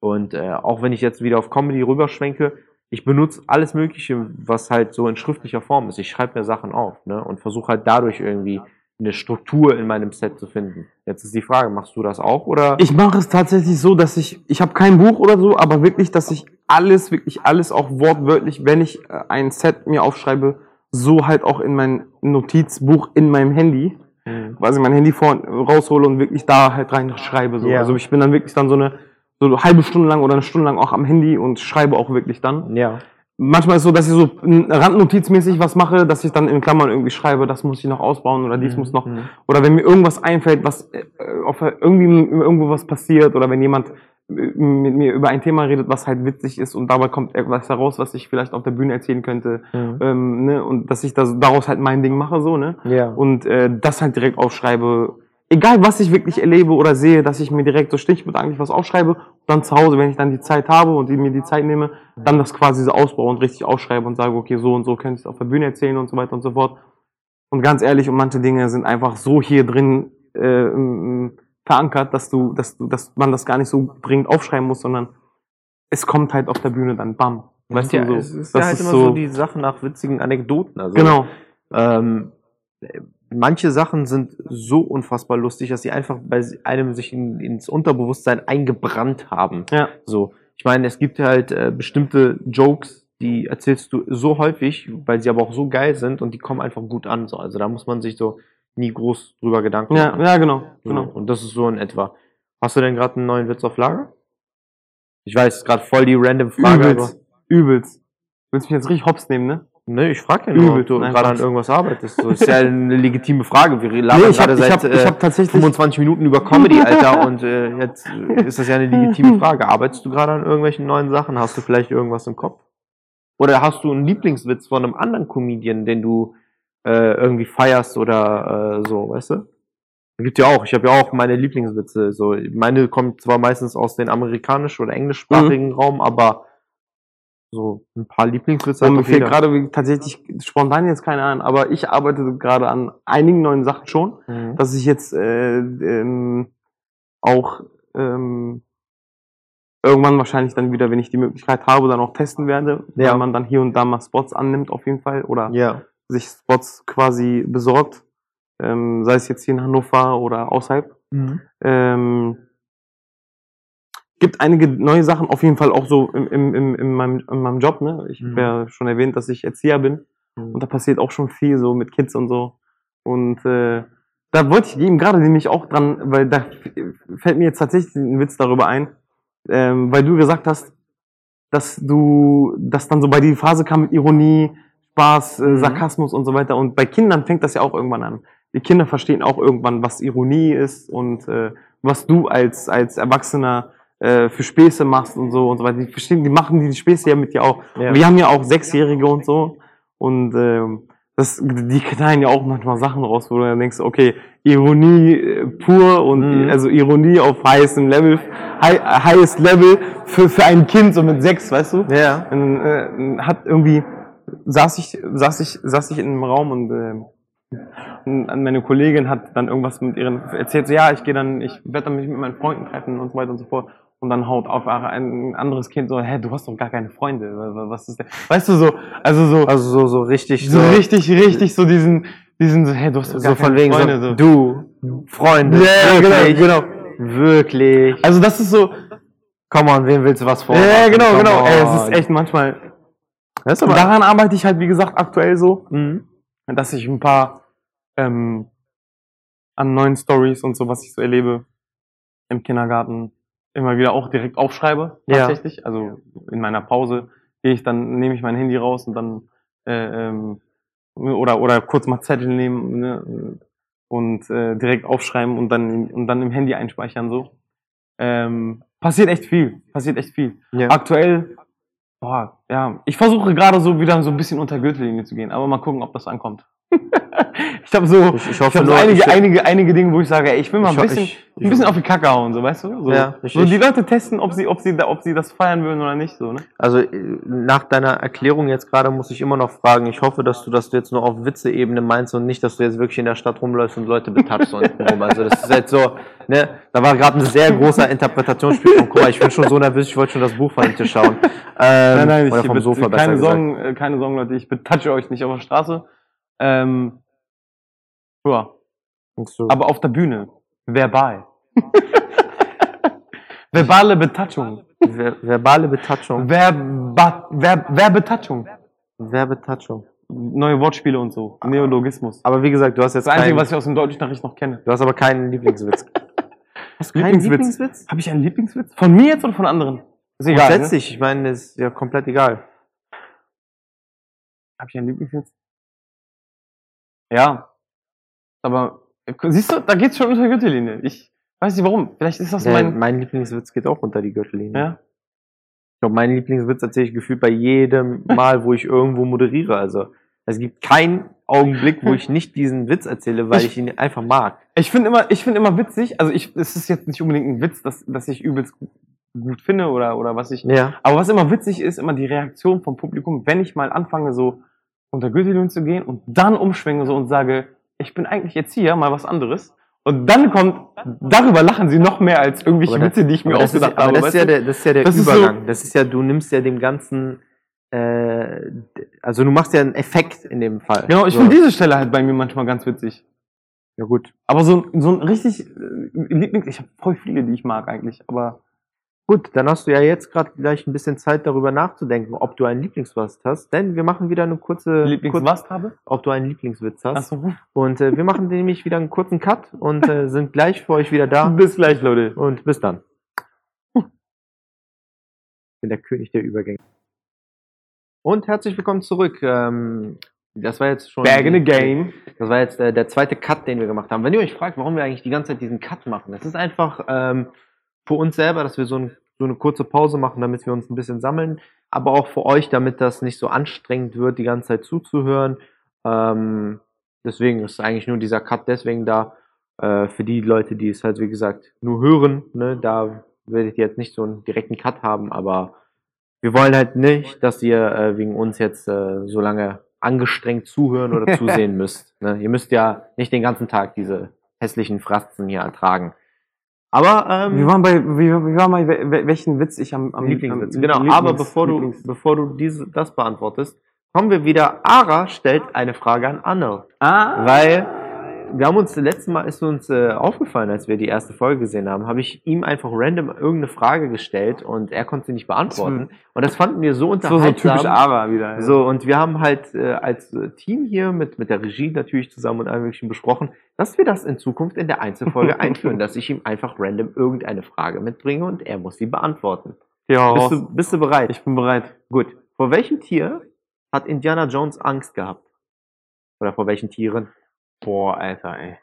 Und äh, auch wenn ich jetzt wieder auf Comedy rüberschwenke, ich benutze alles Mögliche, was halt so in schriftlicher Form ist. Ich schreibe mir Sachen auf ne? und versuche halt dadurch irgendwie eine Struktur in meinem Set zu finden. Jetzt ist die Frage, machst du das auch oder? Ich mache es tatsächlich so, dass ich, ich habe kein Buch oder so, aber wirklich, dass ich alles, wirklich alles auch wortwörtlich, wenn ich äh, ein Set mir aufschreibe, so halt auch in mein Notizbuch in meinem Handy, mhm. quasi mein Handy vor, raushole und wirklich da halt reinschreibe. So. Yeah. Also ich bin dann wirklich dann so eine so eine halbe Stunde lang oder eine Stunde lang auch am Handy und schreibe auch wirklich dann. Ja. Manchmal ist es so, dass ich so randnotizmäßig was mache, dass ich dann in Klammern irgendwie schreibe, das muss ich noch ausbauen oder dies mhm. muss noch. Mhm. Oder wenn mir irgendwas einfällt, was äh, auf irgendwie irgendwo was passiert oder wenn jemand mit mir über ein Thema redet, was halt witzig ist und dabei kommt etwas heraus, was ich vielleicht auf der Bühne erzählen könnte. Mhm. Ähm, ne? Und dass ich das, daraus halt mein Ding mache, so, ne? Ja. Und äh, das halt direkt aufschreibe egal was ich wirklich erlebe oder sehe, dass ich mir direkt so Stichwort eigentlich was aufschreibe und dann zu Hause, wenn ich dann die Zeit habe und mir die Zeit nehme, dann das quasi so ausbaue und richtig aufschreibe und sage, okay, so und so könnte ich es auf der Bühne erzählen und so weiter und so fort. Und ganz ehrlich, und manche Dinge sind einfach so hier drin äh, verankert, dass du, dass du, dass man das gar nicht so dringend aufschreiben muss, sondern es kommt halt auf der Bühne dann bam. Weißt ja, du, so, es ist ja halt immer so, so die Sache nach witzigen Anekdoten. Also, genau. Ähm, manche Sachen sind so unfassbar lustig, dass sie einfach bei einem sich in, ins Unterbewusstsein eingebrannt haben. Ja. So. Ich meine, es gibt halt äh, bestimmte Jokes, die erzählst du so häufig, weil sie aber auch so geil sind und die kommen einfach gut an. So. Also da muss man sich so nie groß drüber Gedanken ja, machen. Ja, genau. genau. Und das ist so in etwa. Hast du denn gerade einen neuen Witz auf Lager? Ich weiß, gerade voll die random Frage. Übelst. Übelst. Willst du mich jetzt richtig hops nehmen, ne? Ne, ich frage ja nur, ob du gerade an irgendwas arbeitest. Das ist ja eine legitime Frage. Wir labern nee, ich gerade seit ich hab, ich hab tatsächlich 25 Minuten über Comedy, Alter, und äh, jetzt ist das ja eine legitime Frage. Arbeitest du gerade an irgendwelchen neuen Sachen? Hast du vielleicht irgendwas im Kopf? Oder hast du einen Lieblingswitz von einem anderen Comedian, den du äh, irgendwie feierst oder äh, so, weißt du? Gibt ja auch. Ich habe ja auch meine Lieblingswitze. So, meine kommt zwar meistens aus dem amerikanischen oder englischsprachigen mhm. Raum, aber so ein paar Lieblingswitze. Und mir fehlt gerade tatsächlich spontan jetzt keine an, aber ich arbeite gerade an einigen neuen Sachen schon, mhm. dass ich jetzt äh, ähm, auch ähm, irgendwann wahrscheinlich dann wieder, wenn ich die Möglichkeit habe, dann auch testen werde, ja. weil man dann hier und da mal Spots annimmt auf jeden Fall oder ja. Sich Spots quasi besorgt, ähm, sei es jetzt hier in Hannover oder außerhalb. Mhm. Ähm, gibt einige neue Sachen, auf jeden Fall auch so im, im, im, in, meinem, in meinem Job. Ne? Ich mhm. habe ja schon erwähnt, dass ich Erzieher bin. Mhm. Und da passiert auch schon viel so mit Kids und so. Und äh, da wollte ich eben gerade nämlich auch dran, weil da fällt mir jetzt tatsächlich ein Witz darüber ein, ähm, weil du gesagt hast, dass du, dass dann so bei die Phase kam mit Ironie, Spaß, äh, mhm. Sarkasmus und so weiter. Und bei Kindern fängt das ja auch irgendwann an. Die Kinder verstehen auch irgendwann, was Ironie ist und äh, was du als, als Erwachsener äh, für Späße machst und so und so weiter. Die verstehen, die machen die Späße ja mit dir auch. Ja. Wir haben ja auch Sechsjährige und so. Und ähm, das, die knallen ja auch manchmal Sachen raus, wo du dann denkst, okay, Ironie äh, pur und mhm. also Ironie auf highestem Level, high, highest Level für, für ein Kind so mit sechs, weißt du? Ja. Und, äh, hat irgendwie saß ich saß ich saß ich in einem Raum und äh, meine Kollegin hat dann irgendwas mit ihren erzählt, so, ja, ich gehe dann, ich werde dann mich mit meinen Freunden treffen und so weiter und so fort. Und dann haut auf ein anderes Kind so, hä, du hast doch gar keine Freunde. Was ist denn? Weißt du so, also so, also so, so richtig, so, so richtig, richtig so diesen, diesen, hä, du hast doch gar so keine Freunde. So, du, Freunde, ja, genau, genau, wirklich. Also das ist so, komm on, wem willst du was vor? Ja, genau, Come genau. On. Ey, es ist echt manchmal. Weißt du, daran arbeite ich halt, wie gesagt, aktuell so, mhm. dass ich ein paar ähm, an neuen Stories und so, was ich so erlebe im Kindergarten, immer wieder auch direkt aufschreibe, tatsächlich. Ja. Also in meiner Pause gehe ich dann, nehme ich mein Handy raus und dann äh, ähm, oder oder kurz mal Zettel nehmen ne, und äh, direkt aufschreiben und dann und dann im Handy einspeichern so. Ähm, passiert echt viel, passiert echt viel. Ja. Aktuell, boah, ja, ich versuche gerade so wieder so ein bisschen unter Gürtellinie zu gehen, aber mal gucken, ob das ankommt. ich habe so, Ich, ich ich hoffe habe so nur, einige, ich, einige, einige Dinge, wo ich sage, ey, ich will mal ein Ich bisschen, ich- ich- ein bisschen auf die Kacke hauen, so, weißt du? So, Ja, ich- so die ich- Leute testen, ob sie, ob sie, ob sie das feiern würden oder nicht, so, ne? Also äh, nach deiner Erklärung jetzt gerade muss ich immer noch fragen, ich hoffe, dass du das jetzt nur auf Witze-Ebene meinst und nicht, dass du jetzt wirklich in der Stadt rumläufst und Leute betatschst unten rum. Also das ist jetzt so, ne, da war gerade ein sehr großer Interpretationsspielraum. Guck mal, ich bin schon so nervös, ich wollte schon das Buch von Tisch schauen. Ähm, nein, nein, oder ich vom bet- Sofa keine. Sorgen, äh, keine Sorgen, Leute, ich betatsche euch nicht auf der Straße. Ähm, ja, so. aber auf der Bühne. Verbal. Verbale Betatschung. Ver verbale Betatschung. Verba, ver, Verbetatschung. Verbetatschung. Neue Wortspiele und so. Neologismus. Aber wie gesagt, du hast jetzt Das Einzige, was ich aus dem Deutschunterricht noch kenne. du hast aber keinen Lieblingswitz. Hast du keinen Lieblingswitz? Lieblingswitz? Habe ich einen Lieblingswitz? Von mir jetzt oder von anderen? Ist egal. Ne? Grundsätzlich, ich meine, ist ja komplett egal. Habe ich einen Lieblingswitz? Ja. Aber äh, siehst du, da geht's schon unter die Gürtellinie. Ich weiß nicht warum. Vielleicht ist das Ja, mein. mein Lieblingswitz geht auch unter die Gürtellinie. Ja. Ich glaube, meinen Lieblingswitz erzähle ich gefühlt bei jedem Mal, wo ich irgendwo moderiere. Also es gibt keinen Augenblick, wo ich nicht diesen Witz erzähle, weil ich, Ich- ihn einfach mag. Ich finde immer, ich finde immer witzig. Also ich, es ist jetzt nicht unbedingt ein Witz, dass, dass ich übelst gut, gut finde oder oder was ich. Ja. Aber was immer witzig ist, immer die Reaktion vom Publikum, wenn ich mal anfange so unter Gürtellinie zu gehen und dann umschwinge so und sage, ich bin eigentlich jetzt hier, mal was anderes. Und dann kommt, darüber lachen sie noch mehr als irgendwelche das- Witze, die ich mir das ist, ausgedacht aber habe. das ist ja der, das ist ja der Das ist so- Übergang. das ist ja, du nimmst ja dem Ganzen, äh, also du machst ja einen Effekt in dem Fall. Genau, ich so. finde diese Stelle halt bei mir manchmal ganz witzig. Ja gut. Aber so, ein- so ein richtig äh, Lieblings, ich habe voll viele, die ich mag eigentlich, aber Gut, dann hast du ja jetzt gerade gleich ein bisschen Zeit darüber nachzudenken, ob du einen Lieblingswitz hast, denn wir machen wieder eine kurze, Lieblings kurz, habe? ob du einen Lieblingswitz hast. Achso. Und äh, wir machen nämlich wieder einen kurzen Cut und äh, sind gleich für euch wieder da. Bis gleich, Leute. Und bis dann. Ich bin der König der Übergänge. Und herzlich willkommen zurück. Ähm, das war jetzt schon. Back in the game. Das war jetzt äh, der zweite Cut, den wir gemacht haben. Wenn ihr euch fragt, warum wir eigentlich die ganze Zeit diesen Cut machen, das ist einfach ähm, für uns selber, dass wir so, ein, so eine kurze Pause machen, damit wir uns ein bisschen sammeln, aber auch für euch, damit das nicht so anstrengend wird, die ganze Zeit zuzuhören. Ähm, deswegen ist eigentlich nur dieser Cut deswegen da. Äh, für die Leute, die es halt, wie gesagt, nur hören, ne, da werdet ihr jetzt nicht so einen direkten Cut haben, aber wir wollen halt nicht, dass ihr äh, wegen uns jetzt äh, so lange angestrengt zuhören oder zusehen müsst. Ne? Ihr müsst ja nicht den ganzen Tag diese hässlichen Fratzen hier ertragen. Aber ähm, Wir waren bei, wie, wie war mal, wel- wel- welchen Witz ich am, am Lieblingswitz. am- Genau, Lieblings- aber bevor du, bevor du diese, das beantwortest, kommen wir wieder. Ara stellt eine Frage an Anne. Ah, Weil wir haben uns, das letzte Mal ist uns äh, aufgefallen, als wir die erste Folge gesehen haben, habe ich ihm einfach random irgendeine Frage gestellt und er konnte sie nicht beantworten. Und das fanden wir so unterhaltsam. so typisch Ara wieder. ja. So, und wir haben halt äh, als äh, Team hier mit, mit der Regie natürlich zusammen und allem möglichen besprochen, dass wir das in Zukunft in der Einzelfolge einführen, dass ich ihm einfach random irgendeine Frage mitbringe und er muss sie beantworten. Ja, Bist du, bist du bereit? ich bin bereit. Gut. Vor welchem Tier hat Indiana Jones Angst gehabt? Oder vor welchen Tieren? Boah, Alter, ey.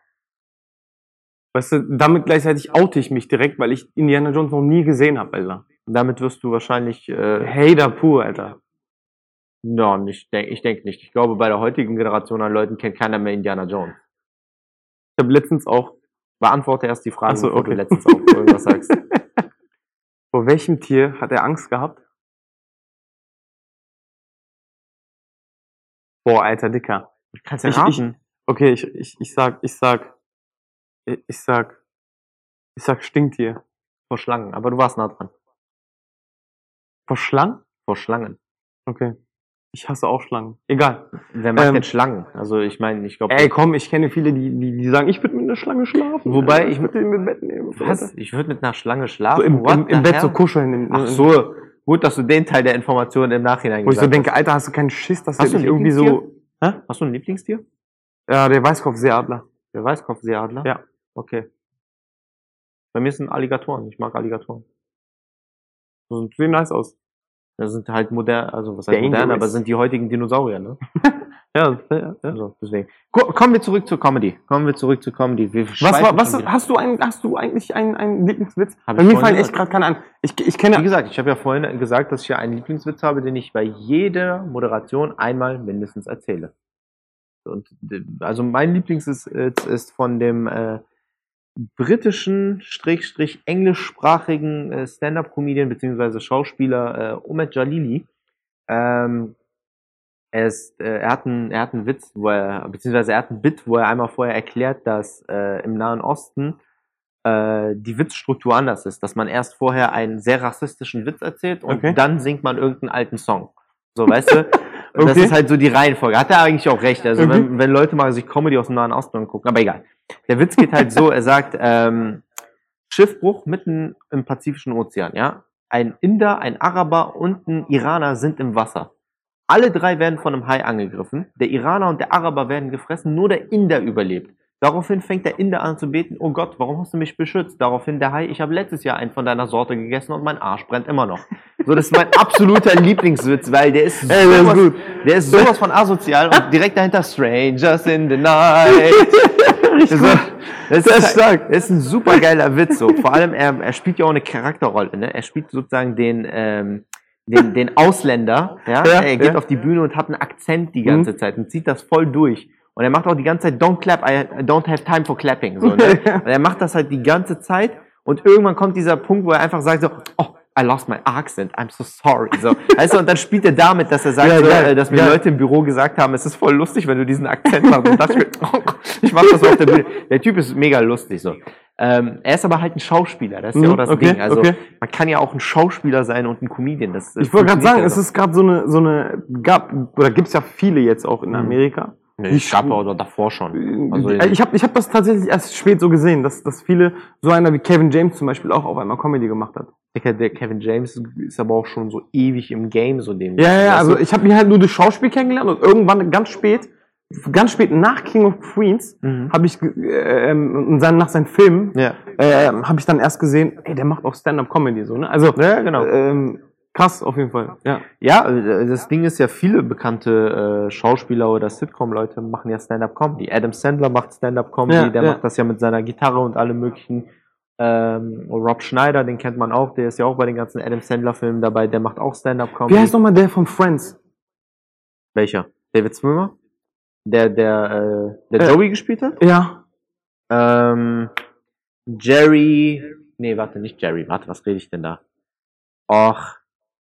Weißt du, damit gleichzeitig oute ich mich direkt, weil ich Indiana Jones noch nie gesehen habe, Alter. Damit wirst du wahrscheinlich, äh, Hater pur, Alter. ja, nicht, denk, ich denke nicht. Ich glaube, bei der heutigen Generation an Leuten kennt keiner mehr Indiana Jones. Ich habe letztens auch, Beantworte erst die Frage, so, okay. du letztens auch irgendwas sagst. vor welchem Tier hat er Angst gehabt? Boah, Alter, Dicker. Kannst Ich- ich- Okay, ich, ich, ich sag, ich sag, ich, sag, ich sag Stinktier. vor Schlangen, aber du warst nah dran. Vor Schlangen? Vor Schlangen. Okay. Ich hasse auch Schlangen. Egal. Wer mag Ähm, denn Schlangen? Also ich meine, ich glaube, Ey, komm, ich kenne viele, die, die, die sagen, ich würde mit einer Schlange schlafen. Wobei ich- würde den mit Bett nehmen. was? Ich würde mit einer Schlange So schlafen. im, What im, im the Bett so kuscheln. Im, Ach so, gut, dass du den Teil der Informationen im Nachhinein Wo ich so denke, Alter, hast du keinen Schiss, dass du irgendwie so... Hä? Hast du ein Lieblingstier? Ja, der Weißkopfseeadler. Der Weißkopfseeadler? Ja. Okay. Bei mir sind Alligatoren. Ich mag Alligatoren. Sieht nice aus. Das sind halt modern, also was heißt modern, aber sind die heutigen Dinosaurier, ne? Ja, ja, ja. Also, deswegen. Ko- Kommen wir zurück zur Comedy. Kommen wir zurück zur Comedy. Wir Was, war, was hast du ein, hast du eigentlich einen, einen Lieblingswitz? Hab Bei mir fallen echt gerade keine an. Ich, ich Wie kenne, gesagt, ich habe ja vorhin gesagt, dass ich ja einen Lieblingswitz habe, den ich bei jeder Moderation einmal mindestens erzähle. Und also mein Lieblings ist, ist, von dem äh, britischen, Strich, englischsprachigen äh, Stand-up-Comedian bzw. Schauspieler äh, Omet Jalili. Ähm, er, ist, äh, er, hat einen, er hat einen Witz, wo er, beziehungsweise er hat einen Bit, wo er einmal vorher erklärt, dass äh, im Nahen Osten äh, die Witzstruktur anders ist, dass man erst vorher einen sehr rassistischen Witz erzählt und Okay. dann singt man irgendeinen alten Song. So, weißt du? Und Das Okay. ist halt so die Reihenfolge. Hat er eigentlich auch recht. Also, Mhm. wenn, wenn Leute mal sich Comedy aus dem Nahen Osten angucken, aber egal. Der Witz geht halt so, er sagt, ähm, Schiffbruch mitten im Pazifischen Ozean, ja? Ein Inder, ein Araber und ein Iraner sind im Wasser. Alle drei werden von einem Hai angegriffen. Der Iraner und der Araber werden gefressen, nur der Inder überlebt. Daraufhin fängt der Inder an zu beten, oh Gott, warum hast du mich beschützt? Daraufhin der Hai, ich habe letztes Jahr einen von deiner Sorte gegessen und mein Arsch brennt immer noch. So, das ist mein absoluter Lieblingswitz, weil der ist, Ey, der ist sowas, gut. der ist sowas von asozial und direkt dahinter Strangers in the Night. Richtig So, gut. das ist stark. Das ist ein super geiler Witz. So. Vor allem, er, er spielt ja auch eine Charakterrolle. Ne? Er spielt sozusagen den, ähm, den, den Ausländer. Ja? Ja, er geht ja. auf die Bühne und hat einen Akzent die ganze Zeit und zieht das voll durch. Und er macht auch die ganze Zeit, don't clap, I don't have time for clapping. So, ne? Und er macht das halt die ganze Zeit und irgendwann kommt dieser Punkt, wo er einfach sagt so, oh, I lost my accent, I'm so sorry. So, weißt du, und dann spielt er damit, dass er sagt, Ja, so, geil, äh, dass mir geil. Leute im Büro gesagt haben, es ist voll lustig, wenn du diesen Akzent machst. Und dachte ich, oh ich mach das auf der Bühne. Der Typ ist mega lustig so. Ähm, er ist aber halt ein Schauspieler, das ist ja Mhm, auch das okay, Ding. Also okay. man kann ja auch ein Schauspieler sein und ein Comedian. Das, das Ich wollte gerade sagen, ja es ist gerade so eine, so eine, gab, oder gibt's ja viele jetzt auch in Amerika. Nee, ich gab oder davor schon. Also, Äh, ich habe ich hab das tatsächlich erst spät so gesehen, dass, dass viele, so einer wie Kevin James zum Beispiel auch auf einmal Comedy gemacht hat. Der Kevin James ist aber auch schon so ewig im Game, so dem. Ja, ja, also ich habe ihn halt nur durch Schauspiel kennengelernt und irgendwann ganz spät, ganz spät nach King of Queens, Mhm. habe ich äh, ähm, und dann nach seinen Filmen, Ja. äh, habe ich dann erst gesehen, ey, der macht auch Stand-up-Comedy so, ne? Also Ja, genau. ähm, krass auf jeden Fall. Ja. Ja, äh, das Ding ist ja, viele bekannte äh, Schauspieler oder Sitcom-Leute machen ja Stand-Up-Comedy. Adam Sandler macht Stand-Up-Comedy, Ja, der ja. macht das ja mit seiner Gitarre und allem möglichen. Ähm, Rob Schneider, den kennt man auch, der ist ja auch bei den ganzen Adam Sandler-Filmen dabei, der macht auch Stand-Up-Comedy. Wie heißt nochmal der von Friends? Welcher? David Swimmer? Der, der, äh, der Äh. Joey gespielt hat? Ja. Ähm, Jerry. Nee, warte, nicht Jerry. Warte, was rede ich denn da? Och,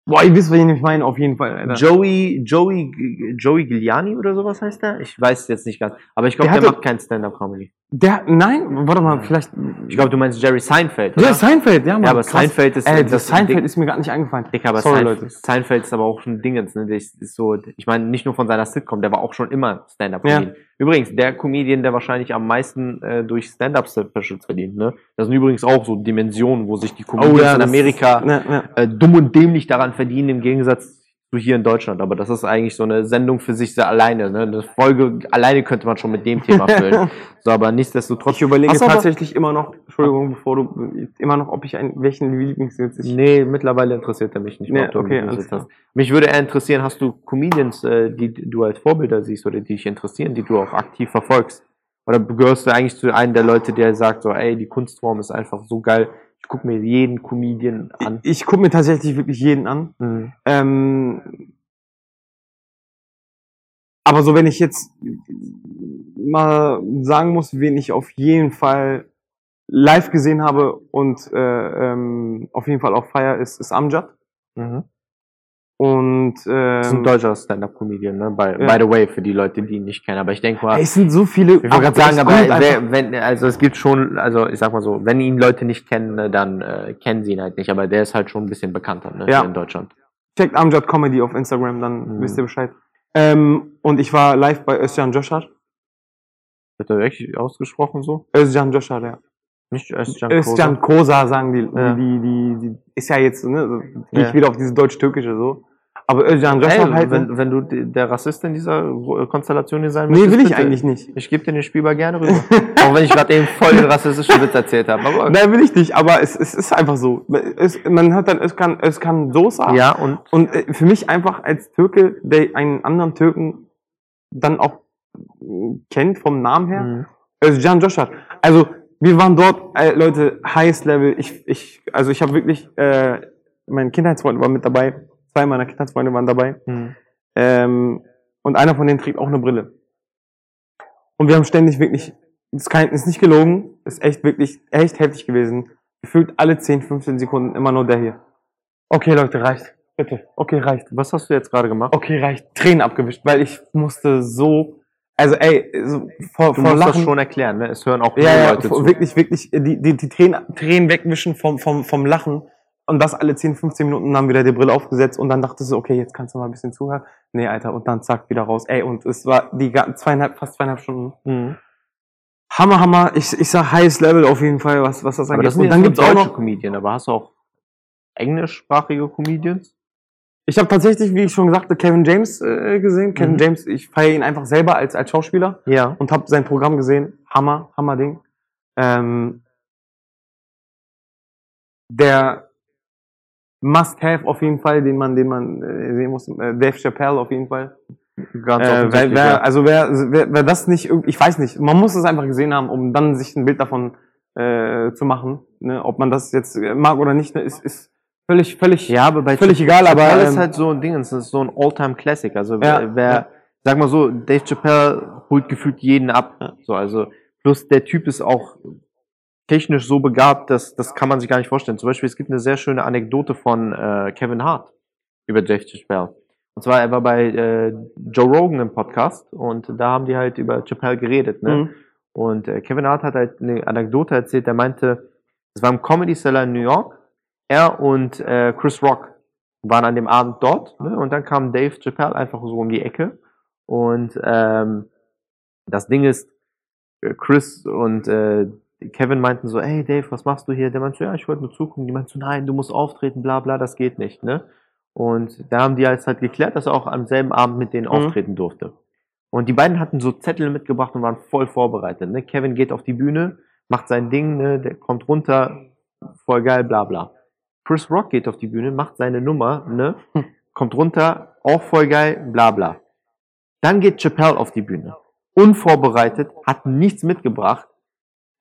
Boah, ihr wisst, wen ich meine, auf jeden Fall, Alter. Joey, Joey, Joey Giuliani oder sowas heißt der? Ich weiß jetzt nicht ganz. Aber ich glaube, Der der, macht kein Stand-Up-Comedy. Der, nein, warte mal, vielleicht. Ich glaube, du meinst Jerry Seinfeld. Ja, oder? Seinfeld, ja, Mann. Ja, aber krass. Seinfeld ist- Ey, das das ist ein Seinfeld ist mir gerade nicht eingefallen. Dicker, aber Sorry, Seinfeld, Leute. Seinfeld ist aber auch schon ein Ding jetzt, ne? Der ist, ist so, ich meine, nicht nur von seiner Sitcom, der war auch schon immer Stand-Up-Comedian. Übrigens, der Comedian, der wahrscheinlich am meisten äh, durch Stand-Up-Specials verdient, ne? Das sind übrigens auch so Dimensionen, wo sich die Comedians in Oh das- Amerika Ja, ja. äh, dumm und dämlich daran verdienen, im Gegensatz zu hier in Deutschland. Aber das ist eigentlich so eine Sendung für sich alleine. Ne? Eine Folge alleine könnte man schon mit dem Thema füllen. so, aber nichtsdestotrotz. Ich überlege aber- tatsächlich immer noch, Entschuldigung, bevor du, immer noch, ob ich einen, welchen Lieblingssitz ich. Nee, mittlerweile interessiert er mich nicht. Nee, ob okay, alles hast. Mich würde eher interessieren, hast du Comedians, äh, die du als Vorbilder siehst oder die dich interessieren, die du auch aktiv verfolgst? Oder gehörst du eigentlich zu einem der Leute, der sagt so, ey, die Kunstform ist einfach so geil, ich gucke mir jeden Comedian an. Ich gucke mir tatsächlich wirklich jeden an. Mhm. Ähm, aber so, wenn ich jetzt mal sagen muss, wen ich auf jeden Fall live gesehen habe und äh, ähm, auf jeden Fall auch feier, ist, ist Amjad. Mhm. Und Das ist ein ähm, deutscher Stand-Up-Comedian, ne? By, Ja. by the way, für die Leute, die ihn nicht kennen. Aber ich denke mal, es sind so viele. Ich wollte gerade sagen, aber wer, wenn, also es gibt schon, also ich sag mal so, wenn ihn Leute nicht kennen, ne, dann äh, kennen sie ihn halt nicht, aber der ist halt schon ein bisschen bekannter, ne, Ja. in Deutschland. checkt Amjad Comedy auf Instagram, dann Mhm. wisst ihr Bescheid. Ähm, und ich war live bei Özcan Joshar. Wird er wirklich ausgesprochen so? Özcan Joshar, ja. Nicht Özcan Özcan Kosa sagen die, Ja. die, die, die, ist ja jetzt, ne, so, gehe Ja. ich wieder auf diese deutsch-türkische so. Aber Özcan Ey, Joshar halt, wenn, wenn du der Rassist in dieser äh, Konstellation hier sein nee, will ich bitte. eigentlich nicht. Ich gebe dir den Spielball gerne rüber. Auch wenn ich gerade eben voll den rassistischen Witz erzählt habe. Aber Nein, will ich nicht, aber es, es ist einfach so. Es, man hört dann Özcan, Özcan Sosa. ja, und Und äh, für mich einfach als Türke, der einen anderen Türken dann auch äh, kennt vom Namen her, Mhm. Özcan Joshar. Also, wir waren dort, äh, Leute, Highest Level. Ich, ich, also ich habe wirklich, äh, mein Kindheitsfreund war mit dabei. Zwei meiner Kindheitsfreunde waren dabei. Mhm. Ähm, und einer von denen trägt auch eine Brille. Und wir haben ständig wirklich, ist, kein, ist nicht gelogen, ist echt wirklich, echt heftig gewesen. Gefühlt alle 10, 15 Sekunden immer nur der hier. Okay, Leute, reicht. Bitte. Okay, reicht. Was hast du jetzt gerade gemacht? Okay, reicht. Tränen abgewischt, weil ich musste so, also ey, so vor, Du vor musst das Lachen. schon erklären, ne? Es hören auch ja, ja, Leute vor- zu. wirklich, wirklich, die, die, die Tränen, Tränen wegwischen vom, vom, vom Lachen. Und das alle 10, 15 Minuten dann wieder die Brille aufgesetzt und dann dachte so, okay, jetzt kannst du mal ein bisschen zuhören. Nee, Alter, und dann zack, wieder raus. Ey, und es war die zweieinhalb, fast zweieinhalb Stunden. Mhm. Hammer, Hammer. Ich, ich sag highest level auf jeden Fall, was, was das Aber angeht. das sind und dann nur gibt's auch deutsche noch, Comedian, aber hast du auch englischsprachige Comedians? ich habe tatsächlich, wie ich schon sagte, Kevin James äh, gesehen. Kevin Mhm. James, ich feiere ihn einfach selber als, als Schauspieler Ja. und habe sein Programm gesehen. Hammer, Hammer Ding. Ähm, der Must-Have auf jeden Fall, den man, den man äh, sehen muss. Äh, Dave Chappelle auf jeden Fall. Ganz Äh, wer, wer, ja. also wer, wer, wer das nicht, ich weiß nicht, man muss es einfach gesehen haben, um dann sich ein Bild davon äh, zu machen. Ne? Ob man das jetzt äh, mag oder nicht, ne, ist, ist völlig, völlig. Ja, aber bei Völlig Chapp- egal, aber, Chappelle ist ähm, halt so ein Ding, es ist so ein All-Time-Classic. Also Ja, wer, wer ja. sag mal so, Dave Chappelle holt gefühlt jeden ab. So, also plus der Typ ist auch technisch so begabt, dass das kann man sich gar nicht vorstellen. Zum Beispiel, es gibt eine sehr schöne Anekdote von äh, Kevin Hart über Dave Chappelle. Und zwar, er war bei äh, Joe Rogan im Podcast und da haben die halt über Chappelle geredet. Ne? Mhm. Und äh, Kevin Hart hat halt eine Anekdote erzählt, der meinte, es war im Comedy Cellar in New York, er und äh, Chris Rock waren an dem Abend dort ne? und dann kam Dave Chappelle einfach so um die Ecke und ähm, das Ding ist, äh, Chris und äh, Kevin meinten so, hey Dave, was machst du hier? Der meinte so, ja, ich wollte nur zugucken. Die meinten so, nein, du musst auftreten, bla bla, das geht nicht, ne? Und da haben die jetzt halt geklärt, dass er auch am selben Abend mit denen Mhm. auftreten durfte. Und die beiden hatten so Zettel mitgebracht und waren voll vorbereitet. Ne? Kevin geht auf die Bühne, macht sein Ding, ne? der kommt runter, voll geil, bla bla. Chris Rock geht auf die Bühne, macht seine Nummer, ne? kommt runter, auch voll geil, bla bla. Dann geht Chappelle auf die Bühne, unvorbereitet, hat nichts mitgebracht.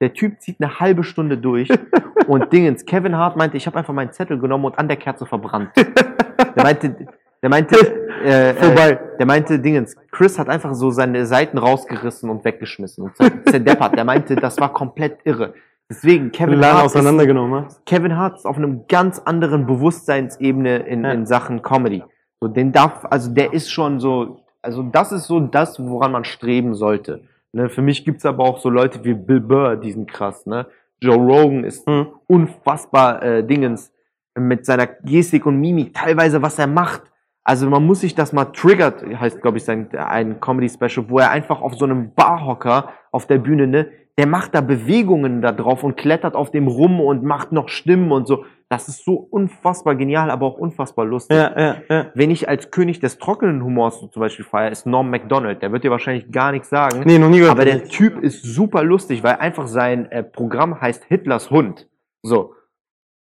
Der Typ zieht eine halbe Stunde durch und Dingens. Kevin Hart meinte, ich habe einfach meinen Zettel genommen und an der Kerze verbrannt. Der meinte, der meinte, äh. Äh, der meinte Dingens. Chris hat einfach so seine Seiten rausgerissen und weggeschmissen und zerdeppert. Der meinte, das war komplett irre. Deswegen, Kevin Hart, ist, auseinandergenommen. ne? Kevin Hart ist auf einem ganz anderen Bewusstseinsebene in, Ja. in Sachen Comedy. So, den darf, also der ist schon so, also das ist so das, woran man streben sollte. Ne, für mich gibt's aber auch so Leute wie Bill Burr, die sind krass, ne? Joe Rogan ist Mhm. unfassbar äh, Dingens mit seiner Gestik und Mimik, teilweise was er macht. Also man muss sich das mal triggert, heißt glaube ich sein ein Comedy Special, wo er einfach auf so einem Barhocker auf der Bühne, ne, der macht da Bewegungen da drauf und klettert auf dem rum und macht noch Stimmen und so. Das ist so unfassbar genial, aber auch unfassbar lustig. Ja, ja, ja. Wenn ich als König des trockenen Humors so zum Beispiel feiere, ist Norm MacDonald. Der wird dir wahrscheinlich gar nichts sagen. Nee, noch nie gehört. Aber der Typ ist super lustig, weil einfach sein äh, Programm heißt Hitlers Hund. So.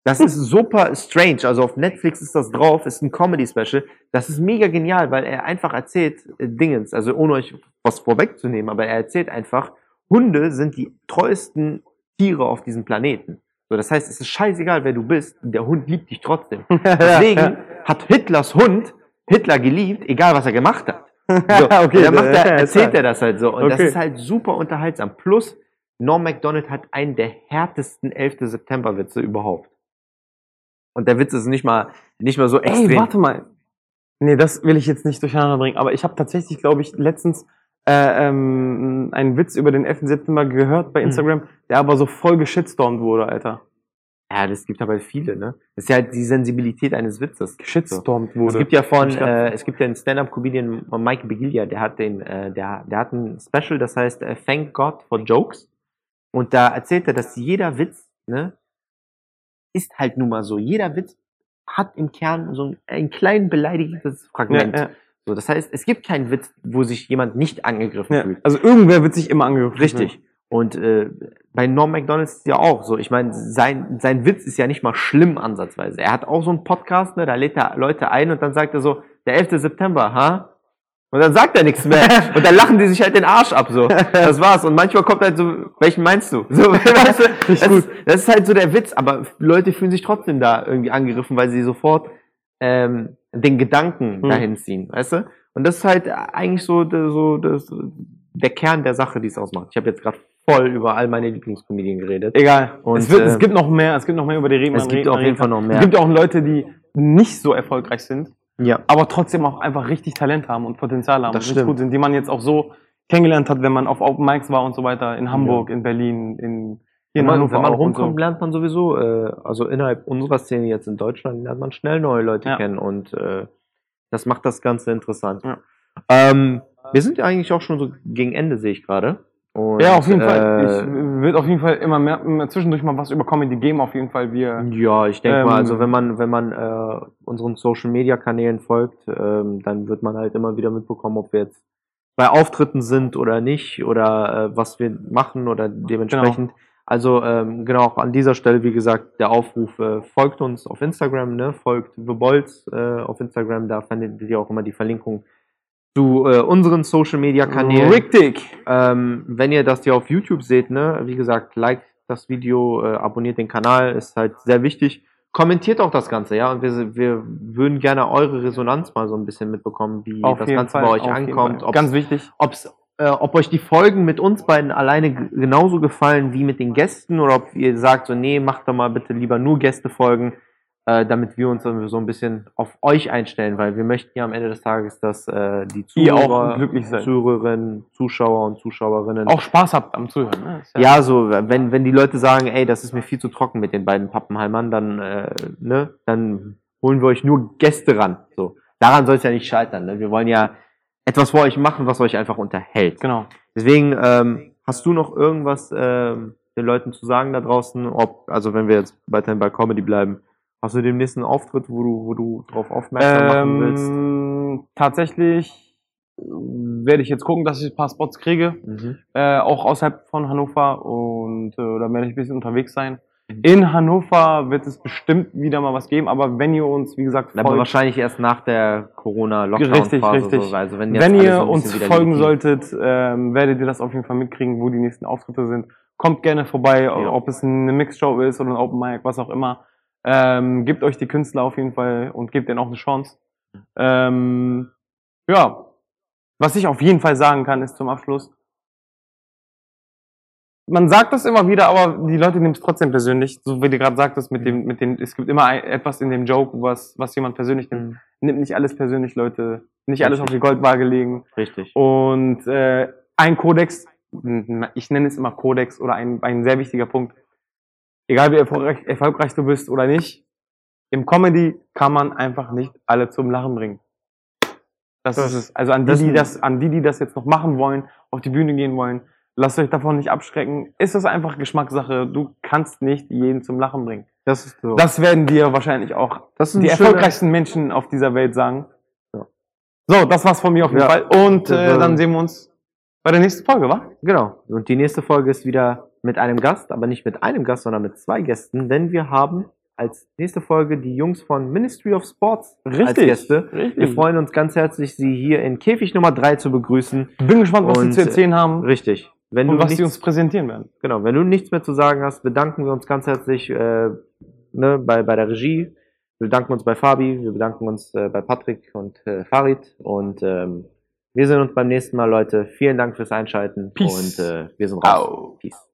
Das ist super strange. Also auf Netflix ist das drauf, ist ein Comedy-Special. Das ist mega genial, weil er einfach erzählt äh, Dingens, also ohne euch was vorwegzunehmen, aber er erzählt einfach, Hunde sind die treuesten Tiere auf diesem Planeten. So, das heißt, es ist scheißegal, wer du bist, der Hund liebt dich trotzdem. Deswegen hat Hitlers Hund Hitler geliebt, egal was er gemacht hat. So, Okay, dann er, erzählt er das halt so. Und das Okay. ist halt super unterhaltsam. Plus, Norm MacDonald hat einen der härtesten 11. September-Witze überhaupt. Und der Witz ist nicht mal, nicht mal so extrem. Ey, warte mal. Nee, das will ich jetzt nicht durcheinander bringen, aber ich habe tatsächlich, glaube ich, letztens äh, ähm, einen Witz über den 11. September gehört bei Hm. Instagram, der aber so voll geschitstormt wurde, Alter. Ja, das gibt aber viele, ne? Das ist ja halt die Sensibilität eines Witzes. Geschitstormt Es wurde. gibt ja von, äh, es gibt ja einen Stand-up-Comedian, Mike Begilia, der hat den, äh, der, der hat ein Special, das heißt äh, Thank God for Jokes. Und da erzählt er, dass jeder Witz, ne, ist halt nun mal so. Jeder Witz hat im Kern so ein, ein klein beleidigendes ja, Fragment. ja, So, das heißt, es gibt keinen Witz, wo sich jemand nicht angegriffen ja. fühlt. Also irgendwer wird sich immer angegriffen. Richtig. Und äh, bei Norm MacDonald ist es ja auch so. Ich meine, sein, sein Witz ist ja nicht mal schlimm ansatzweise. Er hat auch so einen Podcast, ne, da lädt er Leute ein und dann sagt er so, der 11. September, ha? Und dann sagt er nichts mehr. Und dann lachen die sich halt den Arsch ab, so. Das war's. Und manchmal kommt halt so, welchen meinst du? So, weißt du, das, ist, das ist halt so der Witz, aber Leute fühlen sich trotzdem da irgendwie angegriffen, weil sie sofort ähm, den Gedanken Hm. dahin ziehen, weißt du? Und das ist halt eigentlich so, so das, der Kern der Sache, die es ausmacht. Ich habe jetzt gerade voll über all meine Lieblingskomedien geredet. Egal. Und, es, wird, es äh, gibt noch mehr, es gibt noch mehr über die Redner. es gibt auf jeden Fall noch mehr. Es gibt auch Leute, die nicht so erfolgreich sind, Ja. aber trotzdem auch einfach richtig Talent haben und Potenzial haben Das und gut sind, die man jetzt auch so kennengelernt hat, wenn man auf Open Mics war und so weiter, in Hamburg, in Berlin, in Wenn man, wenn man rumkommt, so. lernt man sowieso, äh, also innerhalb unserer Szene jetzt in Deutschland, lernt man schnell neue Leute Ja. kennen und äh, das macht das Ganze interessant. Ja. Ähm, wir sind ja eigentlich auch schon so gegen Ende, sehe ich gerade. Und, Ja, auf jeden äh, Fall. Ich wird auf jeden Fall immer mehr, immer zwischendurch mal was über Comedy geben, auf jeden Fall. Wir, Ja, ich denke Ähm, mal, also wenn man, wenn man äh, unseren Social Media Kanälen folgt, ähm, dann wird man halt immer wieder mitbekommen, ob wir jetzt bei Auftritten sind oder nicht oder äh, was wir machen oder dementsprechend. Also ähm, genau auch an dieser Stelle, wie gesagt, der Aufruf, äh, folgt uns auf Instagram, ne? folgt The Bolts äh, auf Instagram, da findet ihr auch immer die Verlinkung zu äh, unseren Social Media Kanälen. Richtig. Ähm, wenn ihr das hier auf YouTube seht, ne, wie gesagt, liked das Video, äh, abonniert den Kanal, ist halt sehr wichtig. Kommentiert auch das Ganze, ja, und wir, wir würden gerne eure Resonanz mal so ein bisschen mitbekommen, wie Auf das Ganze Fall, bei euch ankommt, Ganz wichtig. ob's, äh, ob euch die Folgen mit uns beiden alleine genauso gefallen wie mit den Gästen oder ob ihr sagt, so, nee, macht doch mal bitte lieber nur Gästefolgen, äh, damit wir uns so ein bisschen auf euch einstellen, weil wir möchten ja am Ende des Tages, dass äh, die Zuhörer. Zuhörerinnen, Zuschauer und Zuschauerinnen Auch Spaß habt am Zuhören. Ne? Ist ja, so, wenn, wenn die Leute sagen, ey, das ist mir viel zu trocken mit den beiden Pappenheimern, dann, äh, ne, dann holen wir euch nur Gäste ran. So. Daran soll es ja nicht scheitern. Ne? Wir wollen ja etwas für euch machen, was euch einfach unterhält. Genau. Deswegen, ähm, hast du noch irgendwas ähm, den Leuten zu sagen da draußen, ob, also wenn wir jetzt weiterhin bei Comedy bleiben, hast du den nächsten Auftritt, wo du, wo du drauf aufmerksam machen willst? Ähm, tatsächlich werde ich jetzt gucken, dass ich ein paar Spots kriege, Mhm. äh, auch außerhalb von Hannover und äh, da werde ich ein bisschen unterwegs sein. Mhm. In Hannover wird es bestimmt wieder mal was geben, aber wenn ihr uns, wie gesagt, Aber folgt, wahrscheinlich erst nach der Corona-Lockdown-Phase. Richtig, richtig. So, also wenn, wenn ihr so uns folgen solltet, ähm, werdet ihr das auf jeden Fall mitkriegen, wo die nächsten Auftritte sind. Kommt gerne vorbei, ob es eine Mixshow ist oder ein Open Mic, was auch immer. Ähm, gebt euch die Künstler auf jeden Fall und gebt denen auch eine Chance. Ähm, ja, was ich auf jeden Fall sagen kann, ist zum Abschluss. Man sagt das immer wieder, aber die Leute nehmen es trotzdem persönlich. So wie du gerade sagtest, mit dem, mit dem, es gibt immer ein, etwas in dem Joke, was, was jemand persönlich nimmt. Mhm. Nimmt nicht alles persönlich, Leute. Nicht alles auf die Goldwaage legen. Richtig. Und äh, ein Kodex, ich nenne es immer Kodex oder ein, ein sehr wichtiger Punkt, egal wie erfolgreich, erfolgreich du bist oder nicht, im Comedy kann man einfach nicht alle zum Lachen bringen. Das, Das- ist es. Also an die, die das, an die, die das jetzt noch machen wollen, auf die Bühne gehen wollen, lasst euch davon nicht abschrecken. Ist das einfach Geschmackssache. Du kannst nicht jeden zum Lachen bringen. Das ist so. Das werden dir wahrscheinlich auch die erfolgreichsten Menschen auf dieser Welt sagen. Ja. So, das war's von mir auf jeden Ja. Fall. Und äh, äh, dann sehen wir uns bei der nächsten Folge, wa? Genau. Und die nächste Folge ist wieder mit einem Gast, aber nicht mit einem Gast, sondern mit zwei Gästen, denn wir haben als nächste Folge die Jungs von Ministry of Sports als Gäste. Richtig. Wir freuen uns ganz herzlich, Sie hier in Käfig Nummer 3 zu begrüßen. Bin gespannt, was Und, sie zu erzählen haben Richtig. Wenn und du was sie uns nichts, präsentieren werden. genau, wenn du nichts mehr zu sagen hast, bedanken wir uns ganz herzlich äh, ne, bei, bei der Regie. Wir bedanken uns bei Fabi, wir bedanken uns äh, bei Patrick und äh, Farid und ähm, wir sehen uns beim nächsten Mal, Leute. Vielen Dank fürs Einschalten Peace. und äh, wir sind raus. Au. Peace.